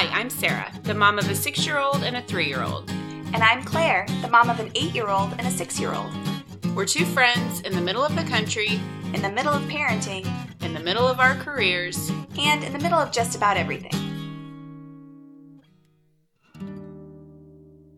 Hi, I'm Sarah, the mom of a six year old and a three year old. And I'm Claire, the mom of an eight year old and a six year old. We're two friends in the middle of the country, In the middle of parenting, in the middle of our careers. and in the middle of just about everything.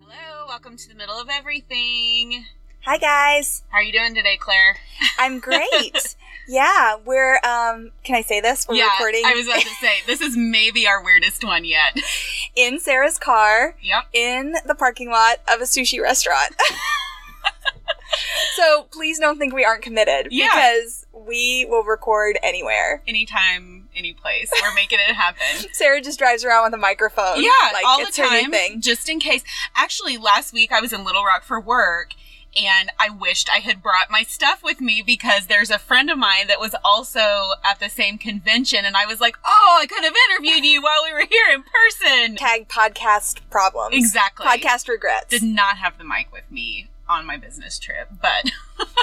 Hello, welcome to the middle of everything. Hi, guys. How are you doing today, Claire? I'm great. yeah, we're, um, can I say this? We're yeah, recording I was about to say, this is maybe our weirdest one yet. in Sarah's car yep. in the parking lot of a sushi restaurant. so please don't think we aren't committed Yeah. because we will record anywhere. Anytime, any place. We're making it happen. Sarah just drives around with a microphone. Yeah, like all it's the her new time, thing. just in case. Actually, last week I was in Little Rock for work, and I wished I had brought my stuff with me because there's a friend of mine that was also at the same convention, and I was like, "Oh, I could have interviewed you while we were here in person." Tag podcast problems. Exactly. Podcast regrets. Did not have the mic with me on my business trip, but.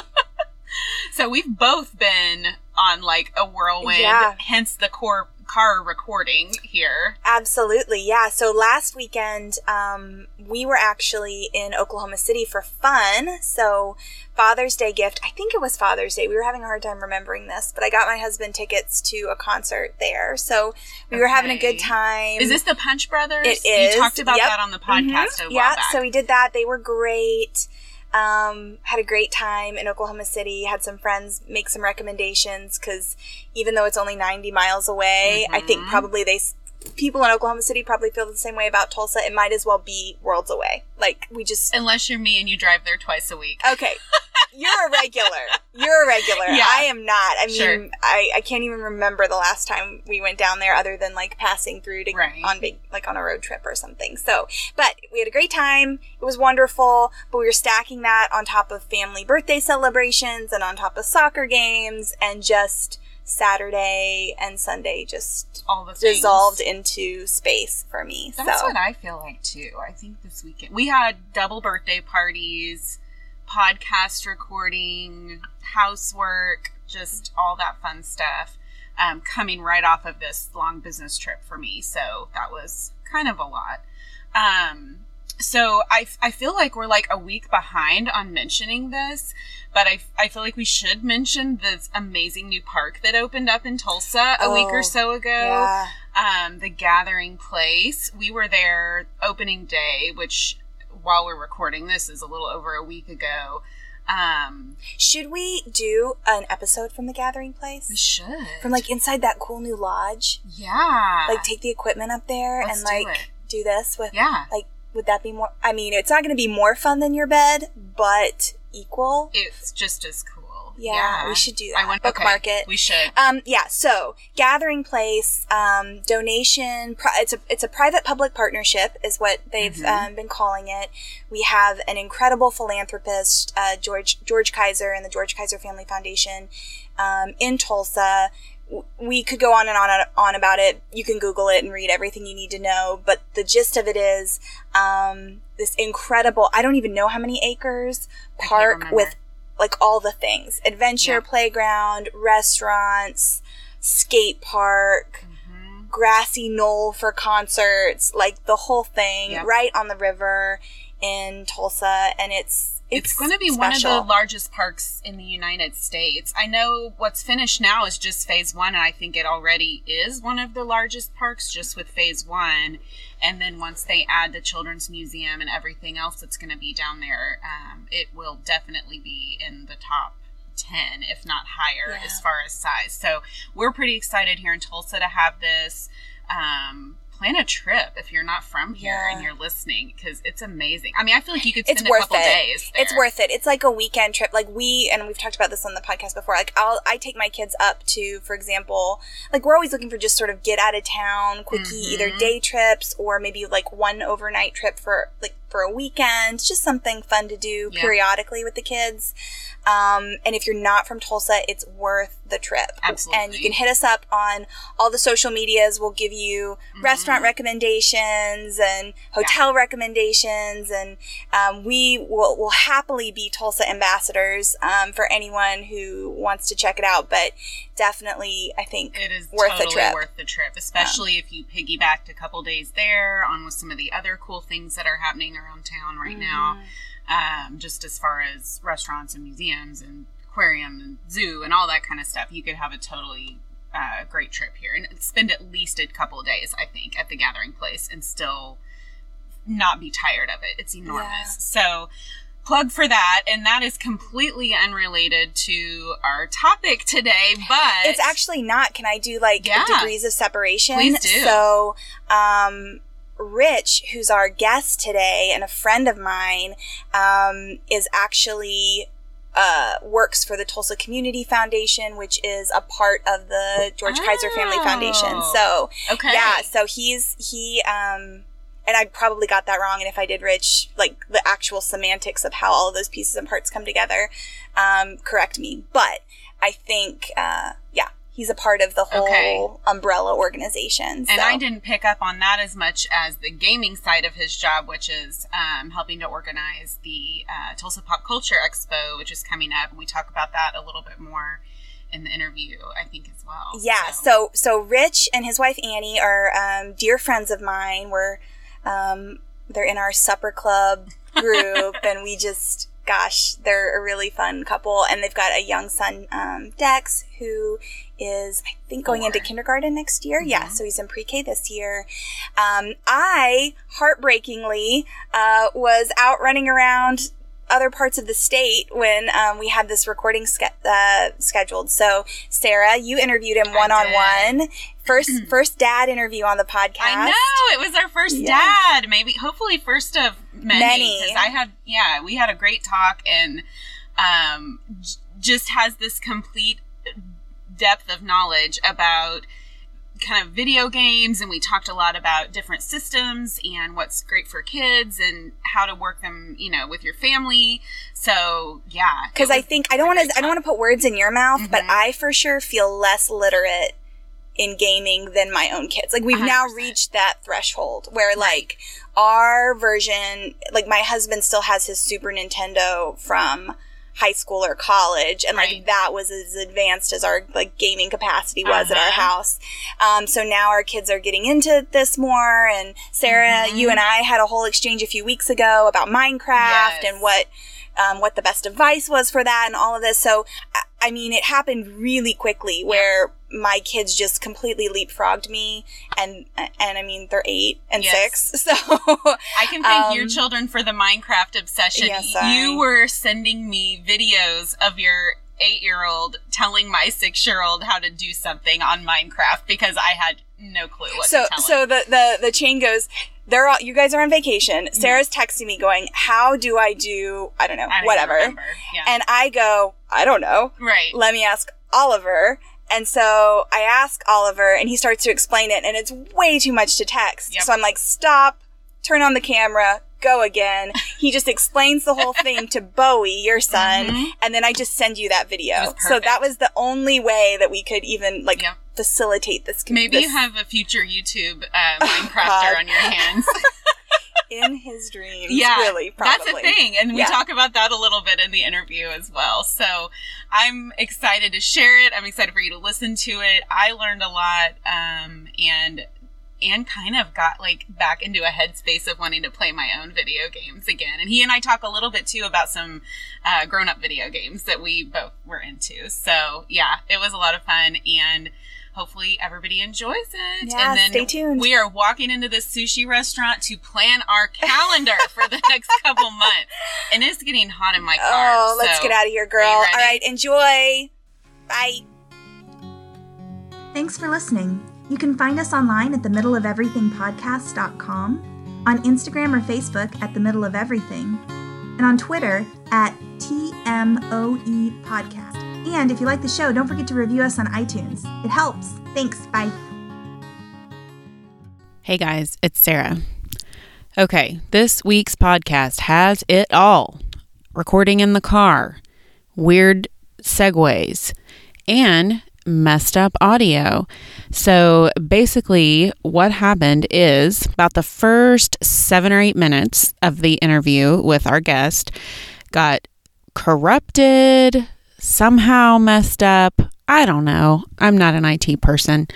So we've both been on like a whirlwind, Yeah. hence the core car recording here. Absolutely, yeah. So last weekend, um, we were actually in Oklahoma City for fun. So Father's Day gift, I think it was Father's Day. We were having a hard time remembering this, but I got my husband tickets to a concert there. So we were having a good time. Is this the Punch Brothers? It is. You talked about Yep. that on the podcast Mhm. a while Yeah, back. so we did that. They were great. Um, had a great time in Oklahoma City. Had some friends make some recommendations because even though it's only 90 miles away, I think Mhm. probably they people in Oklahoma City probably feel the same way about Tulsa. It might as well be worlds away. Like we just Unless you're me and you drive there twice a week. okay. You're a regular. You're a regular. Yeah. I am not. I mean, Sure. I, I can't even remember the last time we went down there other than like passing through to Right. on big like on a road trip or something. So, but we had a great time. It was wonderful, but we were stacking that on top of family birthday celebrations and on top of soccer games and just Saturday and Sunday just All the things. dissolved into space for me. That's so what I feel like too. I think this weekend we had double birthday parties, podcast recording, housework, just all that fun stuff. Um, coming right off of this long business trip for me, so that was kind of a lot. Um, so I, I feel like we're like a week behind on mentioning this, but I, I feel like we should mention this amazing new park that opened up in Tulsa a week Oh, or so ago yeah. um, the gathering place. We were there opening day, which while we're recording this is a little over a week ago. Um, Should we do an episode from the gathering place? we should From like inside that cool new lodge? yeah, Like take the equipment up there Let's and do like it. do this with yeah. like would that be more I mean, it's not going to be more fun than your bed, but equal. It's just as cool. Yeah, we should do that. I went Bookmark okay, it. We should. Um, yeah, so gathering place, um, donation. Pri- it's a it's a private public partnership, is what they've Mhm. um, been calling it. We have an incredible philanthropist, uh, George George Kaiser, and the George Kaiser Family Foundation um, in Tulsa. We could go on and on and on about it. You can Google it and read everything you need to know. But the gist of it is um, this incredible. I don't even know how many acres park with like all the things adventure Yeah. playground restaurants skate park Mhm. grassy knoll for concerts like the whole thing Yep. right on the river in tulsa and it's It's, it's, going to be special. one of the largest parks in the United States. I know what's finished now is just phase one, and I think it already is one of the largest parks just with phase one. And then once they add the Children's Museum and everything else that's going to be down there, um, it will definitely be in the top 10, if not higher, Yeah. as far as size. So we're pretty excited here in Tulsa to have this. Um, plan a trip if you're not from here Yeah. and you're listening because it's amazing. I mean, I feel like you could spend It's a worth couple it. days. it's worth it it's like a weekend trip like we and we've talked about this on the podcast before like i'll i take my kids up to for example like we're always looking for just sort of get out of town quickie Mhm. either day trips or maybe like one overnight trip for like for a weekend, just something fun to do Yeah. periodically with the kids. Um, and if you're not from Tulsa, it's worth the trip. Absolutely. And you can hit us up on all the social medias. We'll give you Mm-hmm. restaurant recommendations and hotel recommendations. And um, we will, will happily be Tulsa ambassadors um, for anyone who wants to check it out. But definitely, I think It is worth the trip. worth the trip, especially if you piggybacked a couple days there on with some of the other cool things that are happening around town right now. Um, just as far as restaurants and museums and aquarium and zoo and all that kind of stuff, you could have a totally uh, great trip here and spend at least a couple of days, I think, at the gathering place and still not be tired of it. It's enormous. Yeah. So plug for that and that is completely unrelated to our topic today but It's actually not. Can I do like Yeah. degrees of separation? Please do. So, um, Rich, who's our guest today and a friend of mine, um, is actually uh, works for the Tulsa Community Foundation, which is a part of the George Kaiser Family Foundation. Oh. So, okay yeah, so he's he um and I probably got that wrong and if I did Rich like the actual semantics of how all of those pieces and parts come together um correct me but I think uh yeah he's a part of the whole Okay. umbrella organization And. I didn't pick up on that as much as the gaming side of his job, which is um, helping to organize the uh, Tulsa Pop Culture Expo, which is coming up. We talk about that a little bit more in the interview, I think, as well. Yeah, so so Rich and his wife Annie are um, dear friends of mine. We're um, they're in our supper club group, and we just gosh, they're a really fun couple, and they've got a young son, um, Dex, who is I think going into kindergarten next year. Yeah, Mhm. so he's in pre-K this year. Um, I heartbreakingly uh, was out running around other parts of the state when um, we had this recording ske- uh, scheduled. So, Sarah, you interviewed him one on one. First, first dad interview on the podcast. I know it was our first Yeah. dad, maybe hopefully first of many. Many. 'cause I had, yeah, we had a great talk, and um, j- just has this complete depth of knowledge about kind of video games and we talked a lot about different systems and what's great for kids and how to work them you know with your family so yeah Because I think I don't want to. I don't want to put words in your mouth, but Mhm. I for sure feel less literate in gaming than my own kids. Like we've now 100%. reached that threshold where like our version, like my husband still has his Super Nintendo from high school or college and like Right. that was as advanced as our like gaming capacity was at our Uh-huh. house um, so now our kids are getting into this more and sarah Mhm. you and i had a whole exchange a few weeks ago about minecraft Yes. and what um, what the best device was for that and all of this. So, I- I mean, it happened really quickly where my kids just completely leapfrogged me, and and I mean they're eight and Yes. six, so I can thank your Um, children for the Minecraft obsession. Yes, I- you were sending me videos of your eight year old telling my six year old how to do something on Minecraft because I had no clue what so to tell so the, the the chain goes. They're all you guys are on vacation. Sarah's texting me going, "How do I do? I don't know, I don't whatever." Yeah. And I go, "I don't know." right. let me ask Oliver. And so I ask Oliver and he starts to explain it and it's way too much to text. Yep. So I'm like, stop, turn on the camera, go again. He just explains the whole thing to Bowie, your son, Mhm. and then I just send you that video. So that was the only way that we could even like Yep. Facilitate this. Maybe you have a future YouTube uh, Minecrafter God. on your hands. in his dreams. yeah, really, probably. that's a thing, and we Yeah. talk about that a little bit in the interview as well. So I'm excited to share it. I'm excited for you to listen to it. I learned a lot, um, and and kind of got like back into a headspace of wanting to play my own video games again. And he and I talk a little bit too about some uh, grown up video games that we both were into. So yeah, it was a lot of fun and. Hopefully everybody enjoys it. Yeah, and then stay tuned. We are walking into this sushi restaurant to plan our calendar for the next couple months. And it's getting hot in my car. Oh, let's so- get out of here, girl. Are you All ready? right, enjoy. Bye. Thanks for listening. You can find us online at the middle of everything podcast.com, on Instagram or Facebook at the middle of everything, and on Twitter at TMOE podcast. And if you like the show, don't forget to review us on iTunes. It helps. Thanks. Bye. Hey guys, it's Sarah. Okay, this week's podcast has it all recording in the car, weird segues, and messed up audio. So basically, what happened is about the first seven or eight minutes of the interview with our guest got corrupted, somehow messed up. I don't know. I'm not an IT person.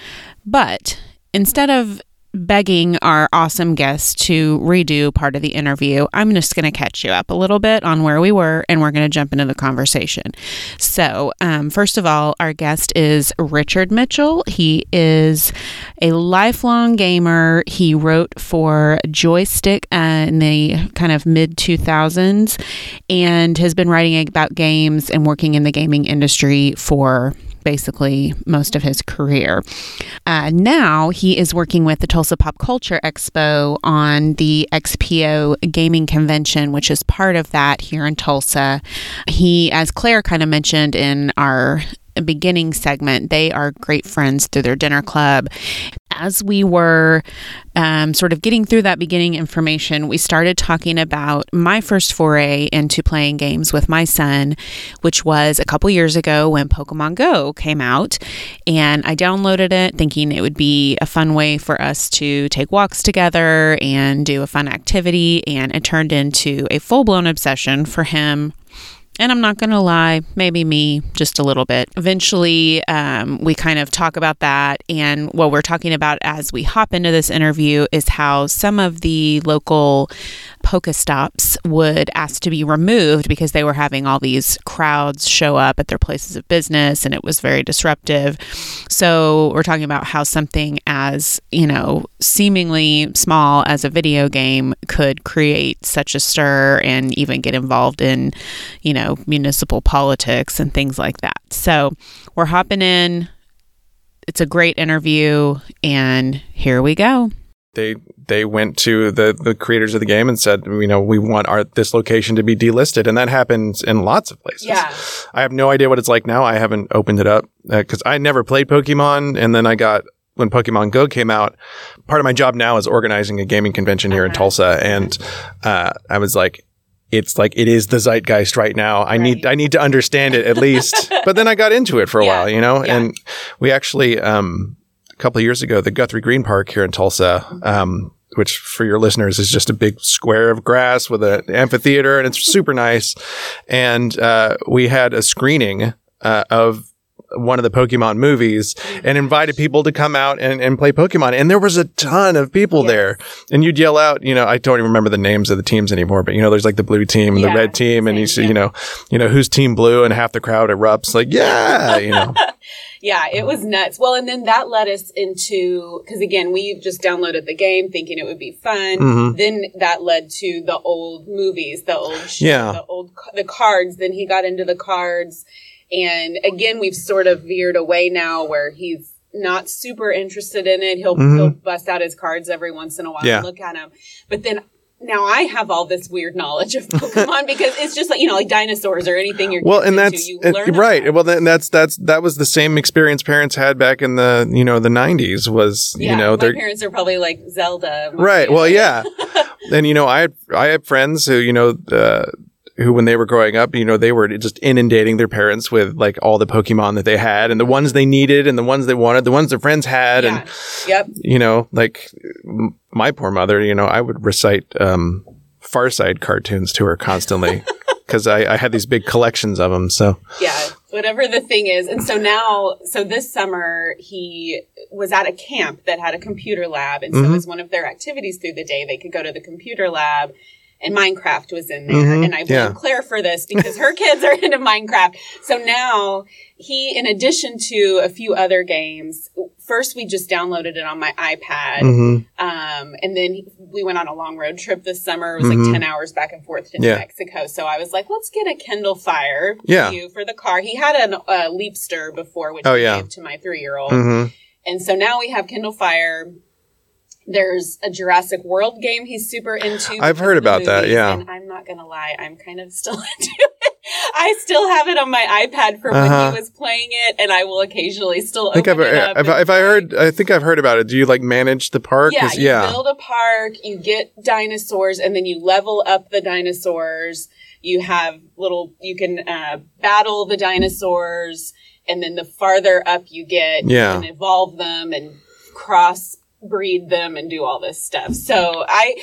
But instead of begging our awesome guest to redo part of the interview, I'm just going to catch you up a little bit on where we were and we're going to jump into the conversation. So, um, first of all, our guest is Richard Mitchell. He is a lifelong gamer. He wrote for Joystiq uh, in the kind of mid 2000s and has been writing about games and working in the gaming industry for basically most of his career. Uh, now he is working with the Tulsa Pop Culture Expo on the XPO Gaming Convention, which is part of that here in Tulsa. He, as Claire kind of mentioned in our beginning segment, they are great friends through their dinner club. As we were um, sort of getting through that beginning information, we started talking about my first foray into playing games with my son, which was a couple years ago when Pokemon Go came out. And I downloaded it thinking it would be a fun way for us to take walks together and do a fun activity. And it turned into a full blown obsession for him and I'm not going to lie, maybe me just a little bit. Eventually, um, we kind of talk about that. And what we're talking about as we hop into this interview is how some of the local Pokestops would ask to be removed because they were having all these crowds show up at their places of business and it was very disruptive. So, we're talking about how something as, you know, seemingly small as a video game could create such a stir and even get involved in, you know, municipal politics and things like that. So, we're hopping in. It's a great interview, and here we go they they went to the the creators of the game and said, you know, we want our this location to be delisted, and that happens in lots of places. Yeah. I have no idea what it's like now. I haven't opened it up because uh, I never played Pokemon, and then I got when Pokemon Go came out. Part of my job now is organizing a gaming convention here in Tulsa, and uh, I was like. It's like it is the zeitgeist right now. I right. need I need to understand it at least. but then I got into it for a yeah. while, you know. Yeah. And we actually um, a couple of years ago, the Guthrie Green Park here in Tulsa, um, which for your listeners is just a big square of grass with an amphitheater, and it's super nice. And uh, we had a screening uh, of one of the Pokemon movies and invited people to come out and, and play Pokemon. And there was a ton of people yes. there. And you'd yell out, you know, I don't even remember the names of the teams anymore, but you know, there's like the blue team and yeah, the red team. And you see, you know, you know, who's team blue and half the crowd erupts like, yeah, you know. yeah, it was nuts. Well, and then that led us into because again, we just downloaded the game thinking it would be fun. Mm-hmm. Then that led to the old movies, the old show, yeah. the old the cards. Then he got into the cards, and again, we've sort of veered away now where he's not super interested in it. He'll mm-hmm. he'll bust out his cards every once in a while yeah. and look at them. But then now I have all this weird knowledge of Pokemon because it's just like you know, like dinosaurs or anything you're well, and that's it, right. About. Well, then that's that's that was the same experience parents had back in the you know the '90s. Was yeah, you know their parents are probably like Zelda, right? Well, yeah. and you know, I I had friends who you know. Uh, who when they were growing up, you know, they were just inundating their parents with like all the Pokemon that they had and the ones they needed and the ones they wanted, the ones their friends had. Yeah. And, yep. you know, like my poor mother, you know, I would recite, um, Far Side cartoons to her constantly because I, I had these big collections of them. So, yeah, whatever the thing is. And so now, so this summer, he was at a camp that had a computer lab. And so mm-hmm. as one of their activities through the day, they could go to the computer lab and Minecraft was in there. Mm-hmm. And I blame yeah. Claire for this because her kids are into Minecraft. So now he, in addition to a few other games, first we just downloaded it on my iPad. Mm-hmm. Um, and then we went on a long road trip this summer. It was mm-hmm. like 10 hours back and forth to New yeah. Mexico. So I was like, let's get a Kindle Fire yeah. for the car. He had a uh, Leapster before, which oh, I yeah. gave to my three year old. Mm-hmm. And so now we have Kindle Fire there's a Jurassic World game he's super into. I've heard about that, yeah. And I'm not gonna lie, I'm kind of still into it. I still have it on my iPad for Uh-huh. when he was playing it, and I will occasionally still I think open I've, it up. if, and if I heard, I think I've heard about it. Do you like manage the park? Yeah, you build a park, you get dinosaurs, and then you level up the dinosaurs. You have little, you can uh, battle the dinosaurs, and then the farther up you get, Yeah. you can evolve them and cross breed them and do all this stuff. So I,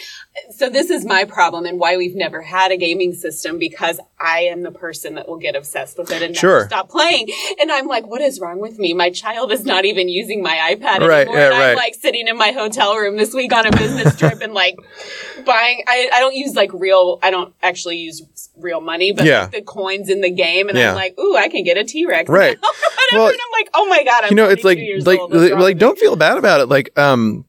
so this is my problem and why we've never had a gaming system because I am the person that will get obsessed with it and Sure. never stop playing. And I'm like, what is wrong with me? My child is not even using my iPad Right, anymore. yeah, and I'm right. like sitting in my hotel room this week on a business trip and like buying, I, I don't use like real, I don't actually use real money, but Yeah. like the coins in the game. And Yeah. I'm like, ooh, I can get a T-Rex. Right. now. Well, and I'm like, oh my God, I'm you know, it's 42 like, like, wrong like, don't feel bad about it. Like, um,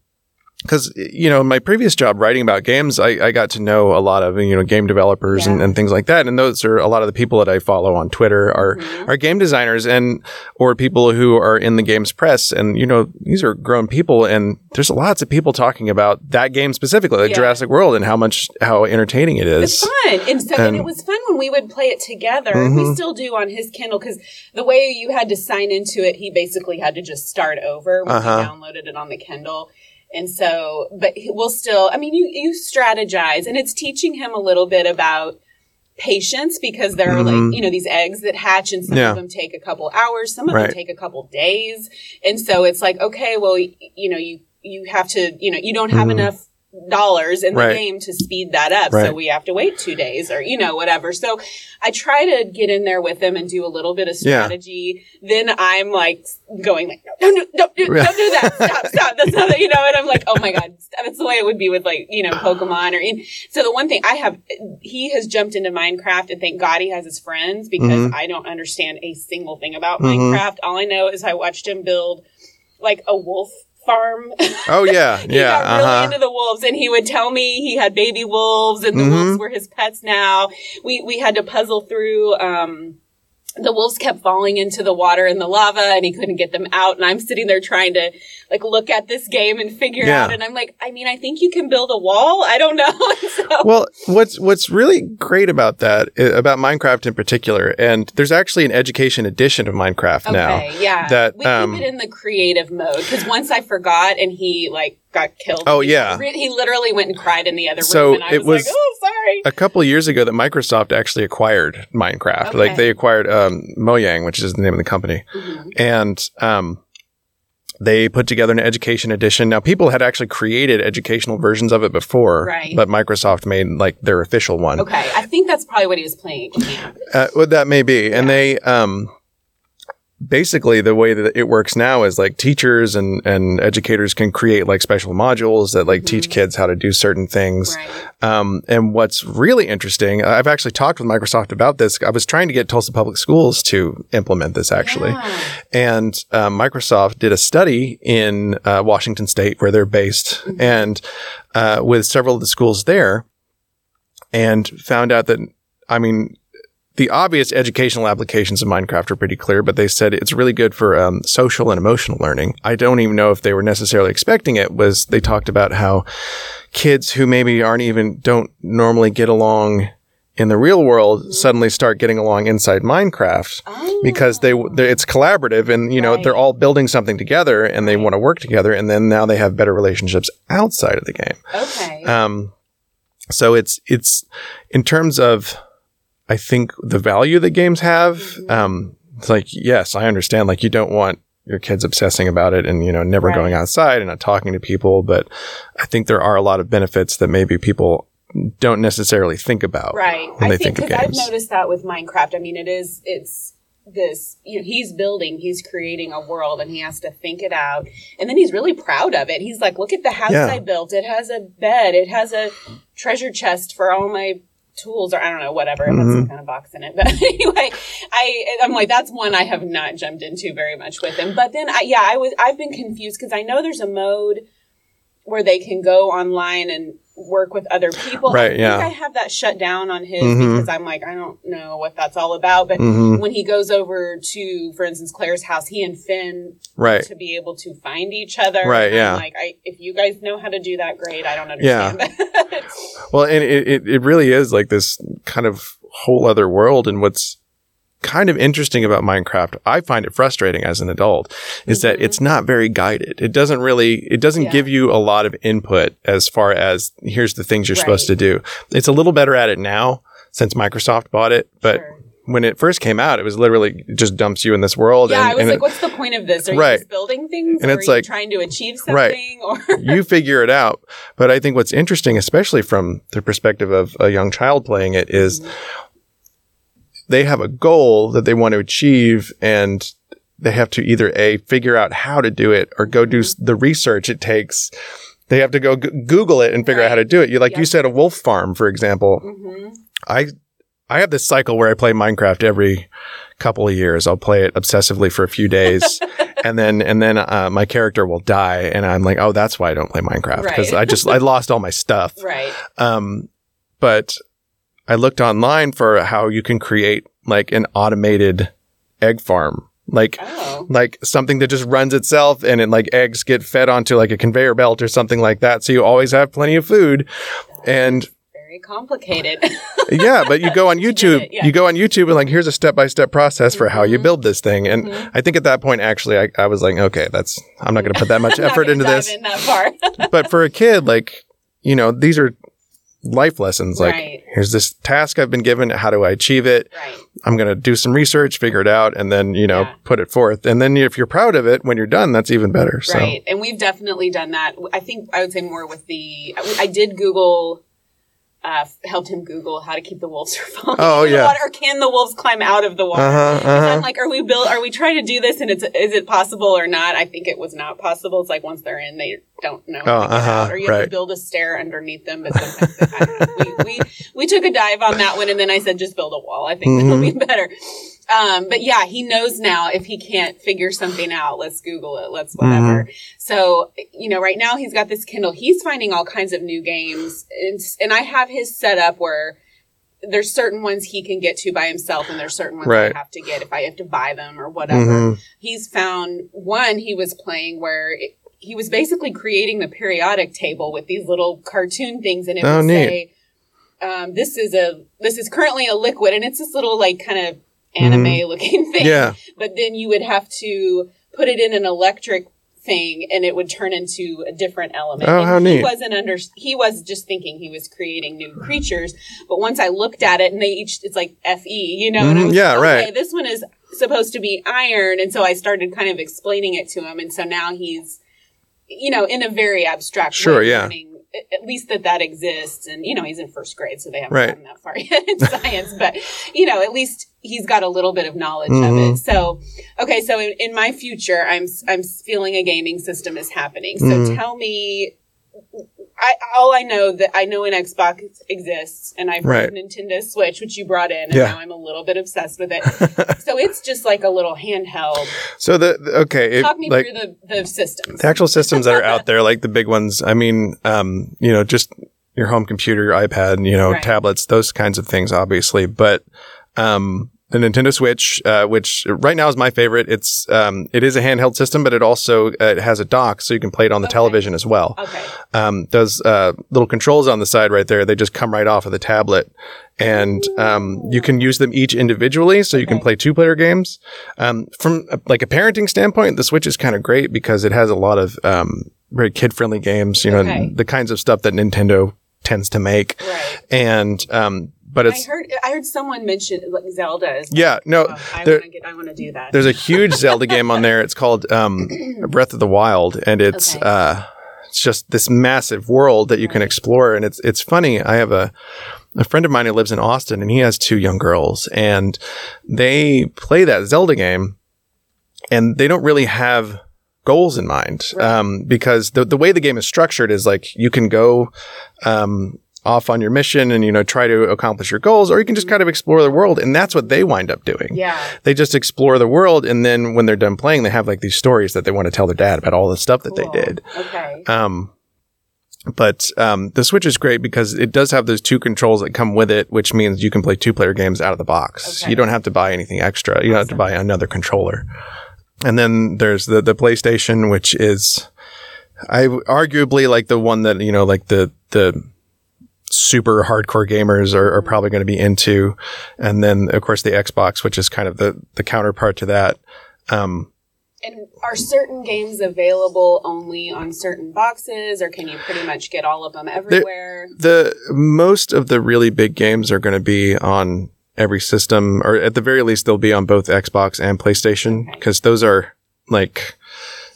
because you know, my previous job writing about games, I, I got to know a lot of you know game developers and, Yeah. and things like that, and those are a lot of the people that I follow on Twitter are Mm-hmm. are game designers and or people who are in the games press, and you know these are grown people, and there's lots of people talking about that game specifically, like Yeah. Jurassic World, and how much how entertaining it It's fun. And so and And- it was fun when we would play it together. Mhm. We still do on his Kindle because the way you had to sign into it, he basically had to just start over when Uh-huh. he downloaded it on the Kindle. And so, but he- we'll still, I mean, you, you strategize and it's teaching him a little bit about patience because there are Mhm. like, you know, these eggs that hatch and some Yeah. of them take a couple hours, some of Right. them take a couple days. And so it's like, okay, well, you know, you, you have to, you know, you don't have Mhm. enough dollars in the Right. game to speed that up. So we have to wait two days or, you know, whatever. So I try to get in there with them and do a little bit of Yeah. strategy. Then I'm like going like, no, don't, do- don't, do, don't do that. Stop, stop. That's not, that, you know, and I'm like, oh my God, that's the way it would be with like, you know, Pokemon or in. So the one thing I have, he has jumped into Minecraft and thank God he has his friends because Mhm. I don't understand a single thing about Mhm. Minecraft. All I know is I watched him build like a wolf farm Oh yeah, he yeah, got really uh into the wolves and he would tell me he had baby wolves and the Mhm. wolves were his pets now. We we had to puzzle through um the wolves kept falling into the water and the lava and he couldn't get them out and I'm sitting there trying to like look at this game and figure Yeah. out and I'm like I mean I think you can build a wall I don't know so, Well, what's what's really great about that about Minecraft in particular, and there's actually an education edition of Minecraft now. yeah that, we um, keep it in the creative mode because once I forgot and he like got killed Oh, he- yeah. he literally went and cried in the other So room I it was, was- like oh sorry a couple of years ago that Microsoft actually acquired Minecraft. Okay. Like they acquired um, Mojang, which is the name of the company, Mhm. and um, they put together an education edition. Now, people had actually created educational versions of it before, Right. but Microsoft made like their official one. Okay, I think that's probably what he was playing. Uh, well, that may be. And they, um, basically the way that it works now is like teachers and, and educators can create like special modules that like teach kids how to do certain things. Right. Um, and what's really interesting, I've actually talked with Microsoft about this. I was trying to get Tulsa Public Schools to implement this actually. Yeah. And uh, Microsoft did a study in uh, Washington State, where they're based, Mm-hmm. and uh, with several of the schools there, and found out that, I mean, the obvious educational applications of Minecraft are pretty clear, but they said it's really good for um, social and emotional learning. I don't even know if they were necessarily expecting it. Was they talked about how kids who maybe aren't even don't normally get along in the real world suddenly start getting along inside Minecraft Oh. because they it's collaborative and you know Right. they're all building something together and they want to work together and then now they have better relationships outside of the game. Okay. Um, so it's it's in terms of I think the value that games have. Mm-hmm. Um, it's like yes, I understand. Like you don't want your kids obsessing about it and you know never Right. going outside and not talking to people, but I think there are a lot of benefits that maybe people don't necessarily think about right. when I they think think, of because I've noticed that with Minecraft. I mean, it is it's this. You know, he's building, he's creating a world, and he has to think it out. And then he's really proud of it. He's like, "Look at the house Yeah. I built. It has a bed. It has a treasure chest for all my." Tools or I don't know whatever it has some mm-hmm. kind of box in it. But anyway I I'm like that's one I have not jumped into very much with him but then I yeah I was I've been confused because I know there's a mode where they can go online and work with other people. Right, I think yeah. I have that shut down on his Mhm. because I'm like, I don't know what that's all about. But Mhm. when he goes over to, for instance, Claire's house, he and Finn Right. to be able to find each other. Right, I'm yeah. like, I, if you guys know how to do that, great. I don't Yeah. understand. that. Well, and it, it, it really is like this kind of whole other world. And what's kind of interesting about Minecraft, I find it frustrating as an adult, is that mm-hmm. it's not very guided. It doesn't really, it doesn't Yeah. give you a lot of input as far as here's the things you're supposed to do. It's a little better at it now since Microsoft bought it, but Sure. when it first came out, it was literally just dumps you in this world. Yeah, and, I was and like, it- what's the point of this? Are you Right. just building things? And or it's are you like- trying to achieve Right. something? Or you figure it out. But I think what's interesting, especially from the perspective of a young child playing it, is mm-hmm. They have a goal that they want to achieve and they have to either a figure out how to do it or go do the research it takes. They have to go g- Google it and figure out how to do it. You like you Yep. said, a wolf farm, for example. Mhm. I I have this cycle where I play Minecraft every couple of years. I'll play it obsessively for a few days, and then and then uh, my character will die, and I'm like, oh, that's why I don't play Minecraft because Right. I just I lost all my stuff. right. Um, but I looked online for how you can create like an automated egg farm, like Oh. like something that just runs itself and it like eggs get fed onto like a conveyor belt or something like that. So you always have plenty of food. And Very complicated. yeah, but you go on YouTube, it, yeah. you go on YouTube and like, here's a step by step process for how you Mhm. build this thing. And Mhm. I think at that point, actually, I, I was like, okay, that's, I'm not going to put that much effort into this. In that but for a kid, like, you know, these are life lessons. Like, Right. here's this task I've been given. How do I achieve it? right. I'm going to do some research, figure it out, and then, you know, Yeah. put it forth. And then if you're proud of it, when you're done, that's even better. So, Right. And we've definitely done that. I think I would say more with the, I did Google, uh, helped him Google how to keep the wolves from falling Oh, yeah. water. Or can the wolves climb out of the water? uh-huh, uh-huh. I'm like, are we build? Are we trying to do this? And it's is it possible or not? I think it was not possible. It's like once they're in, they don't know Oh, uh-huh, or you have to build a stair underneath them. But sometimes I. We, we we took a dive on that one, and then I said, just build a wall. I think that'll be Mm-hmm. better. Um, but yeah, he knows now if he can't figure something out, let's Google it. Let's whatever. Mm-hmm. So you know, right now he's got this Kindle. He's finding all kinds of new games, and and I have his setup where there's certain ones he can get to by himself, and there's certain ones Right. I have to get if I have to buy them or whatever. Mhm. He's found one he was playing where it, he was basically creating the periodic table with these little cartoon things, and it Oh, would neat. say, um, "This is a this is currently a liquid," and it's this little like kind of anime looking thing. Mm-hmm. Yeah. But then you would have to put it in an electric thing and it would turn into a different element. Oh, and how he wasn't under he was just thinking he was creating new creatures. But once I looked at it and they each it's like FE, you know, Mhm. was Yeah, like, right. this one is supposed to be iron and so I started kind of explaining it to him and so now he's you know, in a very abstract Sure, way yeah. at least that that exists and you know he's in first grade so they haven't Right. gotten that far yet in science but you know at least he's got a little bit of knowledge of Mhm. it so okay so in, in my future i'm i'm feeling a gaming system is happening so Mhm. tell me I, all I know that I know an Xbox exists, and I've Right. Nintendo Switch, which you brought in, and Yeah. now I'm a little bit obsessed with it. so it's just like a little handheld. So the, the- okay, it, Talk me like through the, the systems. the actual systems that are out there, like the big ones. I mean, um, you know, just your home computer, your iPad, you know, Right. tablets, those kinds of things, obviously. But um, the Nintendo Switch, uh, which right now is my favorite, it's um, it is a handheld system, but it also uh, it has a dock, so you can play it on the Okay. television as well. Okay. um, does uh, little controls on the side right there. They just come right off of the tablet, and um, you can use them each individually, so you can play two player games. Um, from uh, like a parenting standpoint, the Switch is kind of great because it has a lot of um, very kid friendly games. You know, Okay. the kinds of stuff that Nintendo tends to make, Right. and but I heard I heard someone mention like Zelda. Yeah no. Oh, I there- want to get. I want to do that. there's a huge Zelda game on there. It's called um, Breath of the Wild, and it's Okay. uh, it's just this massive world that you can explore. And it's it's funny. I have a a friend of mine who lives in Austin, and he has two young girls, and they play that Zelda game, and they don't really have goals in mind Right. um, because the the way the game is structured is like you can go. Um, off on your mission and you know try to accomplish your goals or you can just kind of explore the world and that's what they wind up doing yeah. they just explore the world and then when they're done playing they have like these stories that they want to tell their dad about all the stuff that Cool. they did Okay. um but um, the switch is great because it does have those two controls that come with it which means you can play two player games out of the box Okay. you don't have to buy anything extra you don't have to buy another controller and then there's the the playstation which is i arguably like the one that you know like the the super hardcore gamers are, are probably going to be into. And then, of course, the Xbox, which is kind of the, the counterpart to that. Um, and are certain games available only on certain boxes, or can you pretty much get all of them everywhere? The most of the really big games are going to be on every system, or at the very least, they'll be on both Xbox and PlayStation because okay. those are like,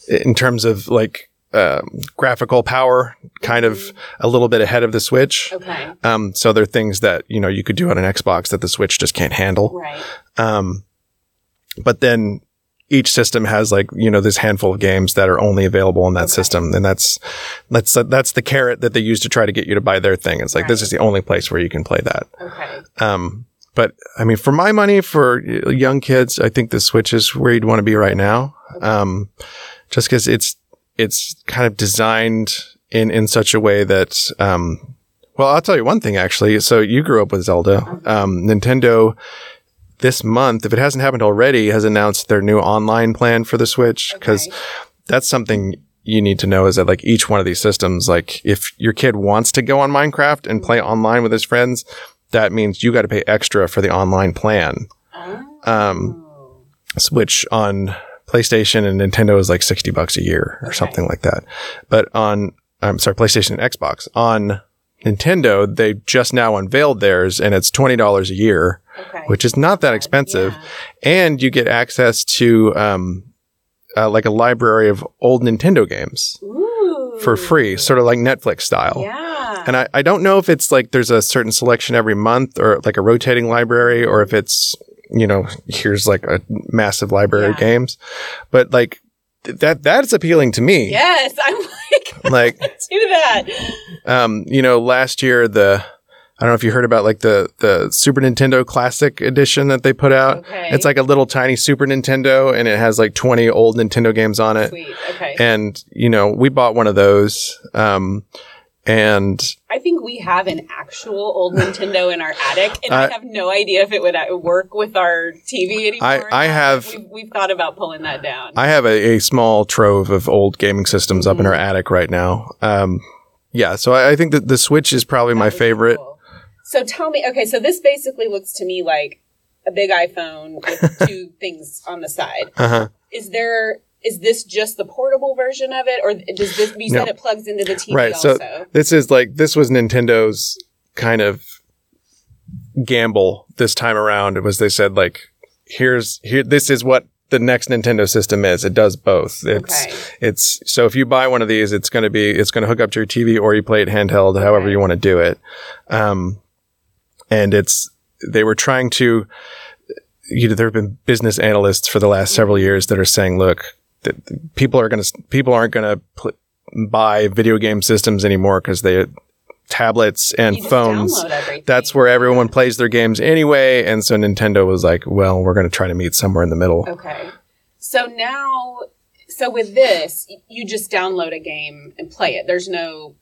in terms of like um, graphical power, kind of mm-hmm. a little bit ahead of the Switch. Okay. Um, so there are things that you know you could do on an Xbox that the Switch just can't handle. Right. Um, but then each system has like you know this handful of games that are only available on that okay. system, and that's that's that's the carrot that they use to try to get you to buy their thing. It's like right. this is the only place where you can play that. Okay. Um, but I mean, for my money, for young kids, I think the Switch is where you'd want to be right now. Okay. Um, just because it's it's kind of designed in in such a way that um, well, I'll tell you one thing actually. So you grew up with Zelda. Um, Nintendo this month, if it hasn't happened already, has announced their new online plan for the Switch because okay. that's something you need to know is that like each one of these systems, like if your kid wants to go on Minecraft and play online with his friends, that means you got to pay extra for the online plan. Oh. Um, which on PlayStation and Nintendo is like 60 bucks a year or okay. something like that. But on, I'm sorry, PlayStation and Xbox. On Nintendo, they just now unveiled theirs and it's $20 a year, okay. which is not that expensive. Yeah. And you get access to, um, uh, like a library of old Nintendo games Ooh. for free, sort of like Netflix style. Yeah. And I, I don't know if it's like there's a certain selection every month or like a rotating library or if it's you know, here's like a massive library yeah. of games. But like that that's appealing to me. Yes, I'm like like do that. Um, you know, last year the I don't know if you heard about like the the Super Nintendo Classic Edition that they put out. Okay. It's like a little tiny Super Nintendo, and it has like twenty old Nintendo games on it. Sweet. Okay. And you know, we bought one of those. Um, and I think we have an actual old Nintendo in our attic, and uh, I have no idea if it would uh, work with our TV anymore. I, I have. We've, we've, thought about pulling that down. I have a, a small trove of old gaming systems mm-hmm. up in our mm-hmm. attic right now. Um, yeah, so I, I, think that the Switch is probably that my favorite. Cool. So tell me, okay, so this basically looks to me like a big iPhone with two things on the side. Uh-huh. Is there is this just the portable version of it, or does this? You said no. it plugs into the TV. Right. Also? So this is like this was Nintendo's kind of gamble this time around. It was they said like, here's here. This is what the next Nintendo system is. It does both. It's okay. it's so if you buy one of these, it's going to be it's going to hook up to your TV or you play it handheld, okay. however you want to do it. Um, and it's they were trying to. You know, there have been business analysts for the last several years that are saying, look, people are going to people aren't going to pl- buy video game systems anymore because they tablets and phones. That's where everyone plays their games anyway. And so Nintendo was like, well, we're going to try to meet somewhere in the middle. Okay. So now, so with this, you just download a game and play it. There's no.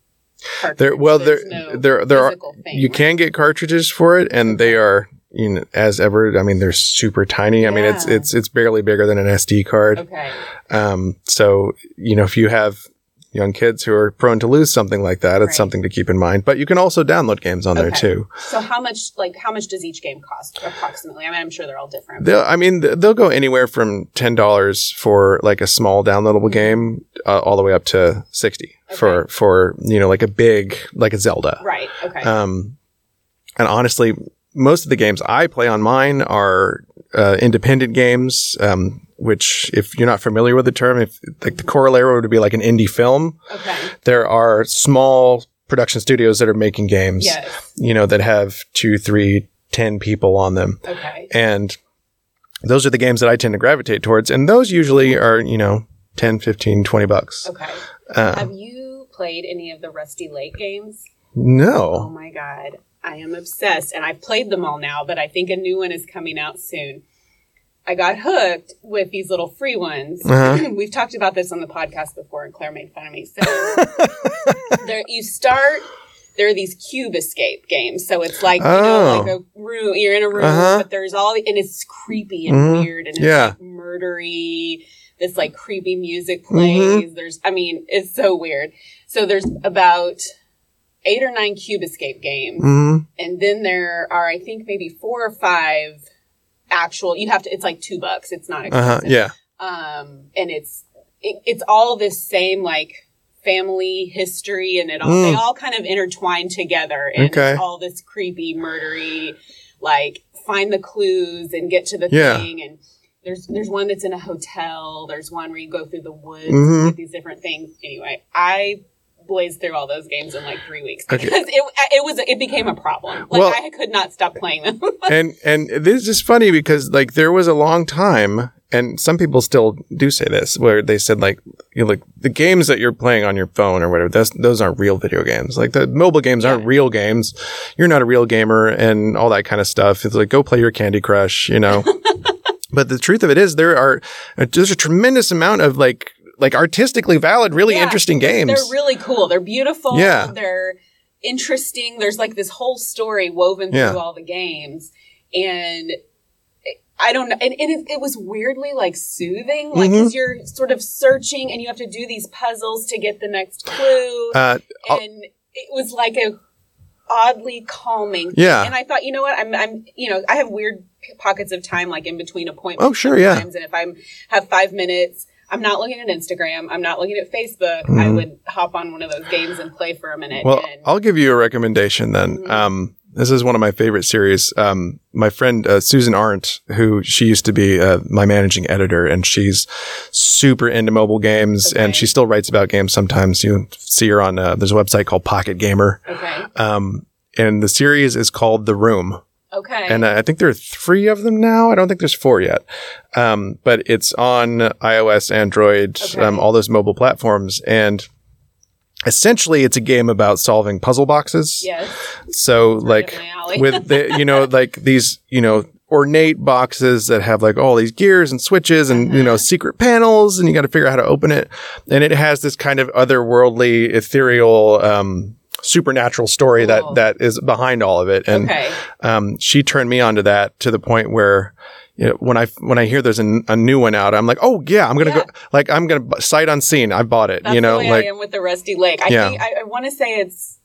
There, well, there, no there, there are. Thing, you right? can get cartridges for it, and they are you know, as ever. I mean, they're super tiny. I mean, it's it's it's barely bigger than an SD card. Okay. Um, so you know, if you have young kids who are prone to lose something like that, it's something to keep in mind. But you can also download games on okay. there too. So how much, like, how much does each game cost approximately? I mean, I'm sure they're all different. They'll, I mean, they'll go anywhere from ten dollars for like a small downloadable game, uh, all the way up to sixty okay. for for you know like a big like a Zelda. Right. Okay. Um, and honestly, most of the games I play on mine are uh, independent games, um, which, if you're not familiar with the term, if like the corollary would be like an indie film. Okay. There are small production studios that are making games, yes. you know, that have two, three, ten people on them. Okay. And those are the games that I tend to gravitate towards. And those usually are, you know, 10, 15, 20 bucks. Okay. Uh, have you played any of the Rusty Lake games? No. Oh my God. I am obsessed and I've played them all now, but I think a new one is coming out soon. I got hooked with these little free ones. Uh-huh. We've talked about this on the podcast before, and Claire made fun of me. So there, you start. There are these cube escape games, so it's like oh. you know, like a room. You're in a room, uh-huh. but there's all, and it's creepy and mm-hmm. weird, and it's yeah. like murdery. This like creepy music plays. Mm-hmm. There's, I mean, it's so weird. So there's about eight or nine Cube Escape games, hmm and then there are I think maybe four or five actual. You have to. It's like two bucks. It's not Uh huh. expensive. Yeah. Um, and it's it, it's all this same like family history, and it all Mm. they all kind of intertwine together, and Okay. it's all this creepy, murdery, like find the clues and get to the Yeah. thing and. There's there's one that's in a hotel. There's one where you go through the woods Mhm. and get these different things. Anyway, I blazed through all those games in like three weeks Okay. because it uh, it was it became a problem. Like Well- I could not stop playing them. and and this is funny because like there was a long time and some people still do say this where they said like you know, like the games that you're playing on your phone or whatever those those aren't real video games like the mobile games aren't Yeah. real games you're not a real gamer and all that kind of stuff it's like go play your candy crush you know but the truth of it is there are uh, there's a tremendous amount of like like artistically valid really Yeah. interesting games They're really cool. They're beautiful. Yeah. They're interesting. There's like this whole story woven Yeah. through all the games. And I don't know. And, and it, it was weirdly like soothing. Like, Mhm. cause you're sort of searching and you have to do these puzzles to get the next clue. uh, and it was like a oddly calming. Yeah. And I thought, you know what? I'm, I'm, you know, I have weird pockets of time, like in between appointments. Oh, sure, yeah. And if I'm have five minutes, I'm not looking at Instagram. I'm not looking at Facebook. I Mhm. would hop on one of those games and play for a minute. Well, and, I'll give you a recommendation then. Mhm. Um, this is one of my favorite series. Um, my friend uh, Susan Arendt, who she used to be uh, my managing editor, and she's super into mobile games, and she still writes about games. Sometimes you see her on. Uh, there's a website called Pocket Gamer, okay. um, and the series is called The Room. Okay. And I think there are three of them now. I don't think there's four yet. Um, but it's on iOS, Android, Okay. um, all those mobile platforms. And essentially, it's a game about solving puzzle boxes. yes. So, like, up my alley. with the, you know, like these, you know, ornate boxes that have like all these gears and switches and, you know, Uh-huh. secret panels and you got to figure out how to open it. And it has this kind of otherworldly, ethereal, um, supernatural story Cool. that, that is behind all of it. And, okay. um, she turned me onto that to the point where, you know, when I when I hear there's a, a new one out, I'm like, oh yeah, I'm gonna Yeah. go. Like I'm gonna sight unseen. I bought it. That's you know, like I am with the Rusty Lake. I Yeah. think I, I want to say it's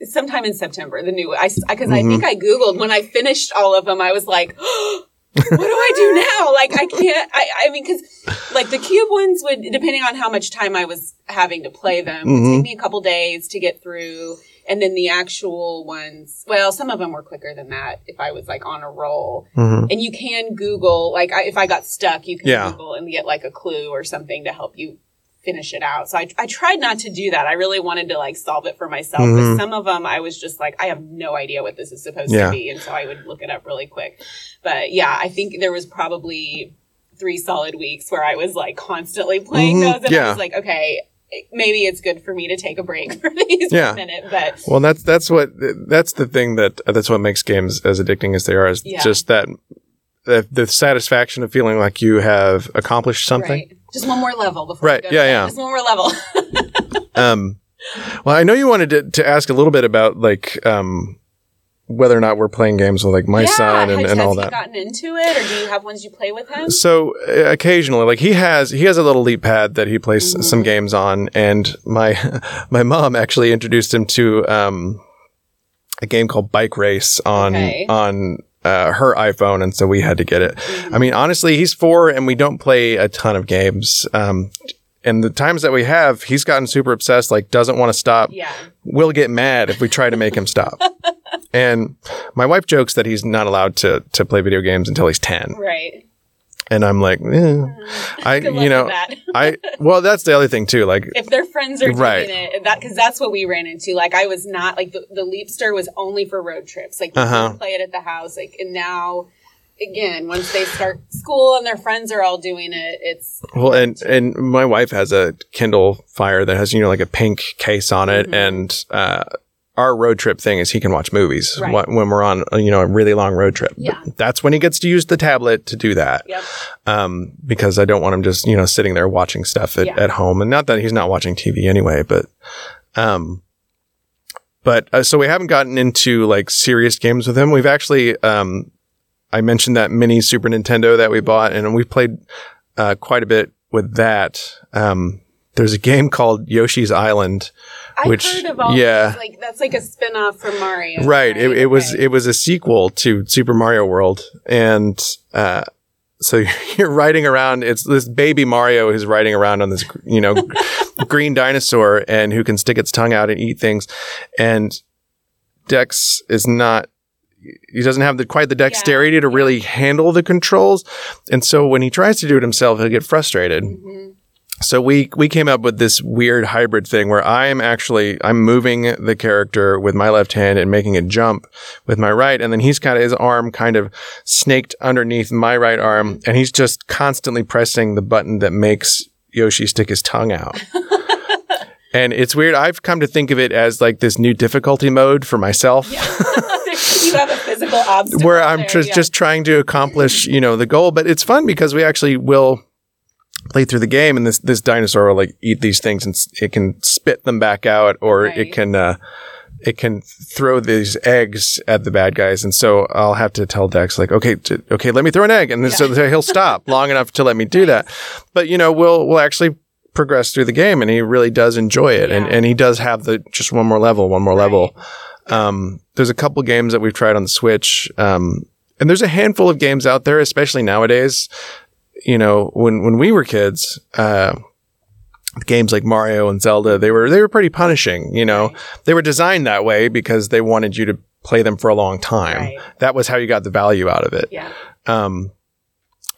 it's sometime in September. The new I because I Mhm. think I googled when I finished all of them. I was like, what do I do now? Like I can't. I I mean because like the cube ones would depending on how much time I was having to play them would Mhm. take me a couple days to get through. And then the actual ones, well, some of them were quicker than that if I was like on a roll. mhm. And you can Google, like I, if I got stuck, you can Yeah. Google and get like a clue or something to help you finish it out. So I, I tried not to do that. I really wanted to like solve it for myself. Mhm. But some of them I was just like, I have no idea what this is supposed Yeah. to be. And so I would look it up really quick. But yeah, I think there was probably three solid weeks where I was like constantly playing Mhm. those. And Yeah. I was like, okay, maybe it's good for me to take a break for these Yeah. for a minute. But Well, that's that's what that's the thing that that's what makes games as addicting as they are is Yeah. just that the, the satisfaction of feeling like you have accomplished something. right. Just one more level before Right. we go Yeah, yeah. Just one more level. Um, well, I know you wanted to, to ask a little bit about like um, whether or not we're playing games with like my yeah, son and, has, and has all he that. gotten into it, or do you have ones you play with him? So uh, occasionally, like he has, he has a little leap pad that he plays Mhm. some games on, and my my mom actually introduced him to um, a game called Bike Race on Okay. on uh, her iPhone, and so we had to get it. I mean, honestly, he's four, and we don't play a ton of games. Um, and the times that we have, he's gotten super obsessed, like doesn't want to stop. yeah, We'll get mad if we try to make him stop. and my wife jokes that he's not allowed to to play video games until he's ten, right. And I'm like, eh. I you know. I well, that's the other thing too. Like, if their friends are Right. doing it, that because that's what we ran into. Like I was not like the, the Leapster was only for road trips. Like you Uh-huh. play it at the house. Like and now. Again, once they start school and their friends are all doing it, it's well, and and my wife has a Kindle Fire that has you know like a pink case on it, Mhm. and uh, our road trip thing is he can watch movies Right. when we're on you know a really long road trip. Yeah. that's when he gets to use the tablet to do that. yep. Um, because I don't want him just you know sitting there watching stuff at, Yeah. at home, and not that he's not watching TV anyway, but um. But uh, so we haven't gotten into like serious games with him. We've actually, um, I mentioned that mini Super Nintendo that we bought, and we played uh, quite a bit with that. Um, there's a game called Yoshi's Island. I've Which- heard of all yeah. these, like that's like a spin-off from Mario. right it, it was it was a sequel to super mario world and uh so you're riding around it's this baby mario who's riding around on this you know green dinosaur and who can stick its tongue out and eat things and dex is not he doesn't have the quite the dexterity to really handle the controls and so when he tries to do it himself he'll get frustrated Mhm. So we we came up with this weird hybrid thing where I'm actually I'm moving the character with my left hand and making a jump with my right, and then he's kind of his arm kind of snaked underneath my right arm, and he's just constantly pressing the button that makes Yoshi stick his tongue out. and it's weird. I've come to think of it as like this new difficulty mode for myself. you have a physical obstacle where I'm there, just yeah. just trying to accomplish, you know, the goal. But it's fun because we actually will play through the game, and this this dinosaur will like eat these things, and it can spit them back out, or Right. it can uh, it can throw these eggs at the bad guys. And so I'll have to tell Dex like, okay, t- okay, let me throw an egg, and then so he'll stop long enough to let me do that. But you know, we'll we'll actually progress through the game, and he really does enjoy it, and Yeah. and he does have the just one more level, one more level. Um, there's a couple games that we've tried on the Switch. Um, and there's a handful of games out there, especially nowadays. You know, when, when we were kids, uh, games like Mario and Zelda, they were, they were pretty punishing, you know, they were designed that way because they wanted you to play them for a long time. Right. That was how you got the value out of it. yeah. Um,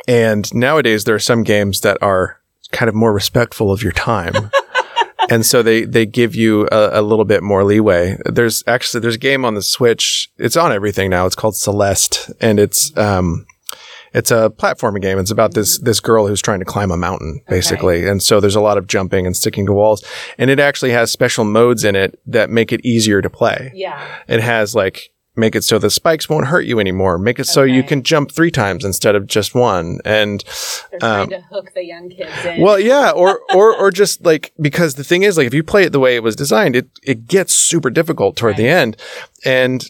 and nowadays there are some games that are kind of more respectful of your time. and so they, they give you a, a little bit more leeway. There's actually, there's a game on the Switch. It's on everything now. It's called Celeste and it's, um, it's a platforming game. It's about this this girl who's trying to climb a mountain, basically. And so there's a lot of jumping and sticking to walls. And it actually has special modes in it that make it easier to play. Yeah. It has like make it so the spikes won't hurt you anymore. Make it so you can jump three times instead of just one. And They're trying Um, to hook the young kids in. well, yeah, or or or just like because the thing is like if you play it the way it was designed, it it gets super difficult toward the end. And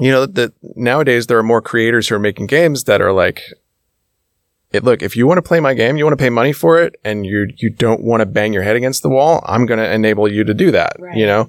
you know that nowadays there are more creators who are making games that are like it, look, if you want to play my game, you want to pay money for it, and you you don't want to bang your head against the wall, I'm going to enable you to do that. Right. You know,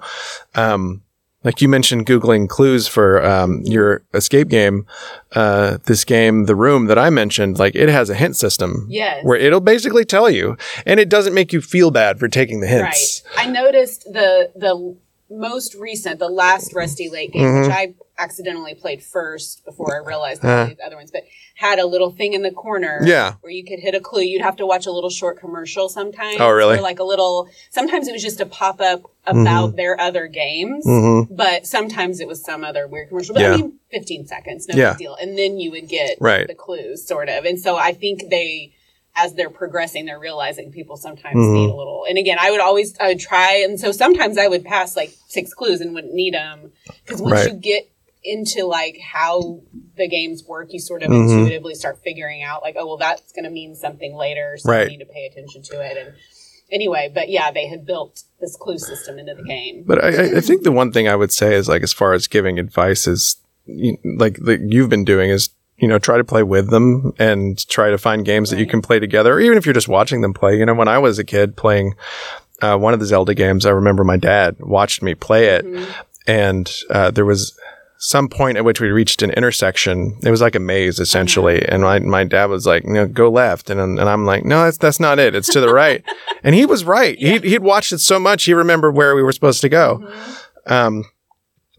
um, like you mentioned, googling clues for um, your escape game. Uh, this game, The Room, that I mentioned, like it has a hint system Yes. where it'll basically tell you, and it doesn't make you feel bad for taking the hints. Right. I noticed the the most recent, the last Rusty Lake game, Mm-hmm. which I accidentally played first before I realized Uh. the other ones, but had a little thing in the corner Yeah. where you could hit a clue. You'd have to watch a little short commercial sometimes. Oh, really? Or like a little, sometimes it was just a pop up about their other games. Mm-hmm. But sometimes it was some other weird commercial. But Yeah. I mean, 15 seconds, no Yeah. big deal. And then you would get Right. the clues, sort of. And so I think they, as they're progressing, they're realizing people sometimes Mhm. need a little. And again, I would always I would try, and so sometimes I would pass like six clues and wouldn't need them because once Right. you get into like how the games work, you sort of Mhm. intuitively start figuring out like, oh well, that's going to mean something later, so Right. I need to pay attention to it. And anyway, but yeah, they had built this clue system into the game. But I, I- think the one thing I would say is like, as far as giving advice is you, like that you've been doing is, you know, try to play with them and try to find games that you can play together. Or even if you're just watching them play, you know, when I was a kid playing, uh, one of the Zelda games, I remember my dad watched me play it Mhm. and, uh, there was some point at which we reached an intersection. It was like a maze essentially. And my, my dad was like, you know, go left. And, and I'm like, no, that's, that's not it. It's to the right. and he was right. He, he'd watched it so much. He remembered where we were supposed to go. Um,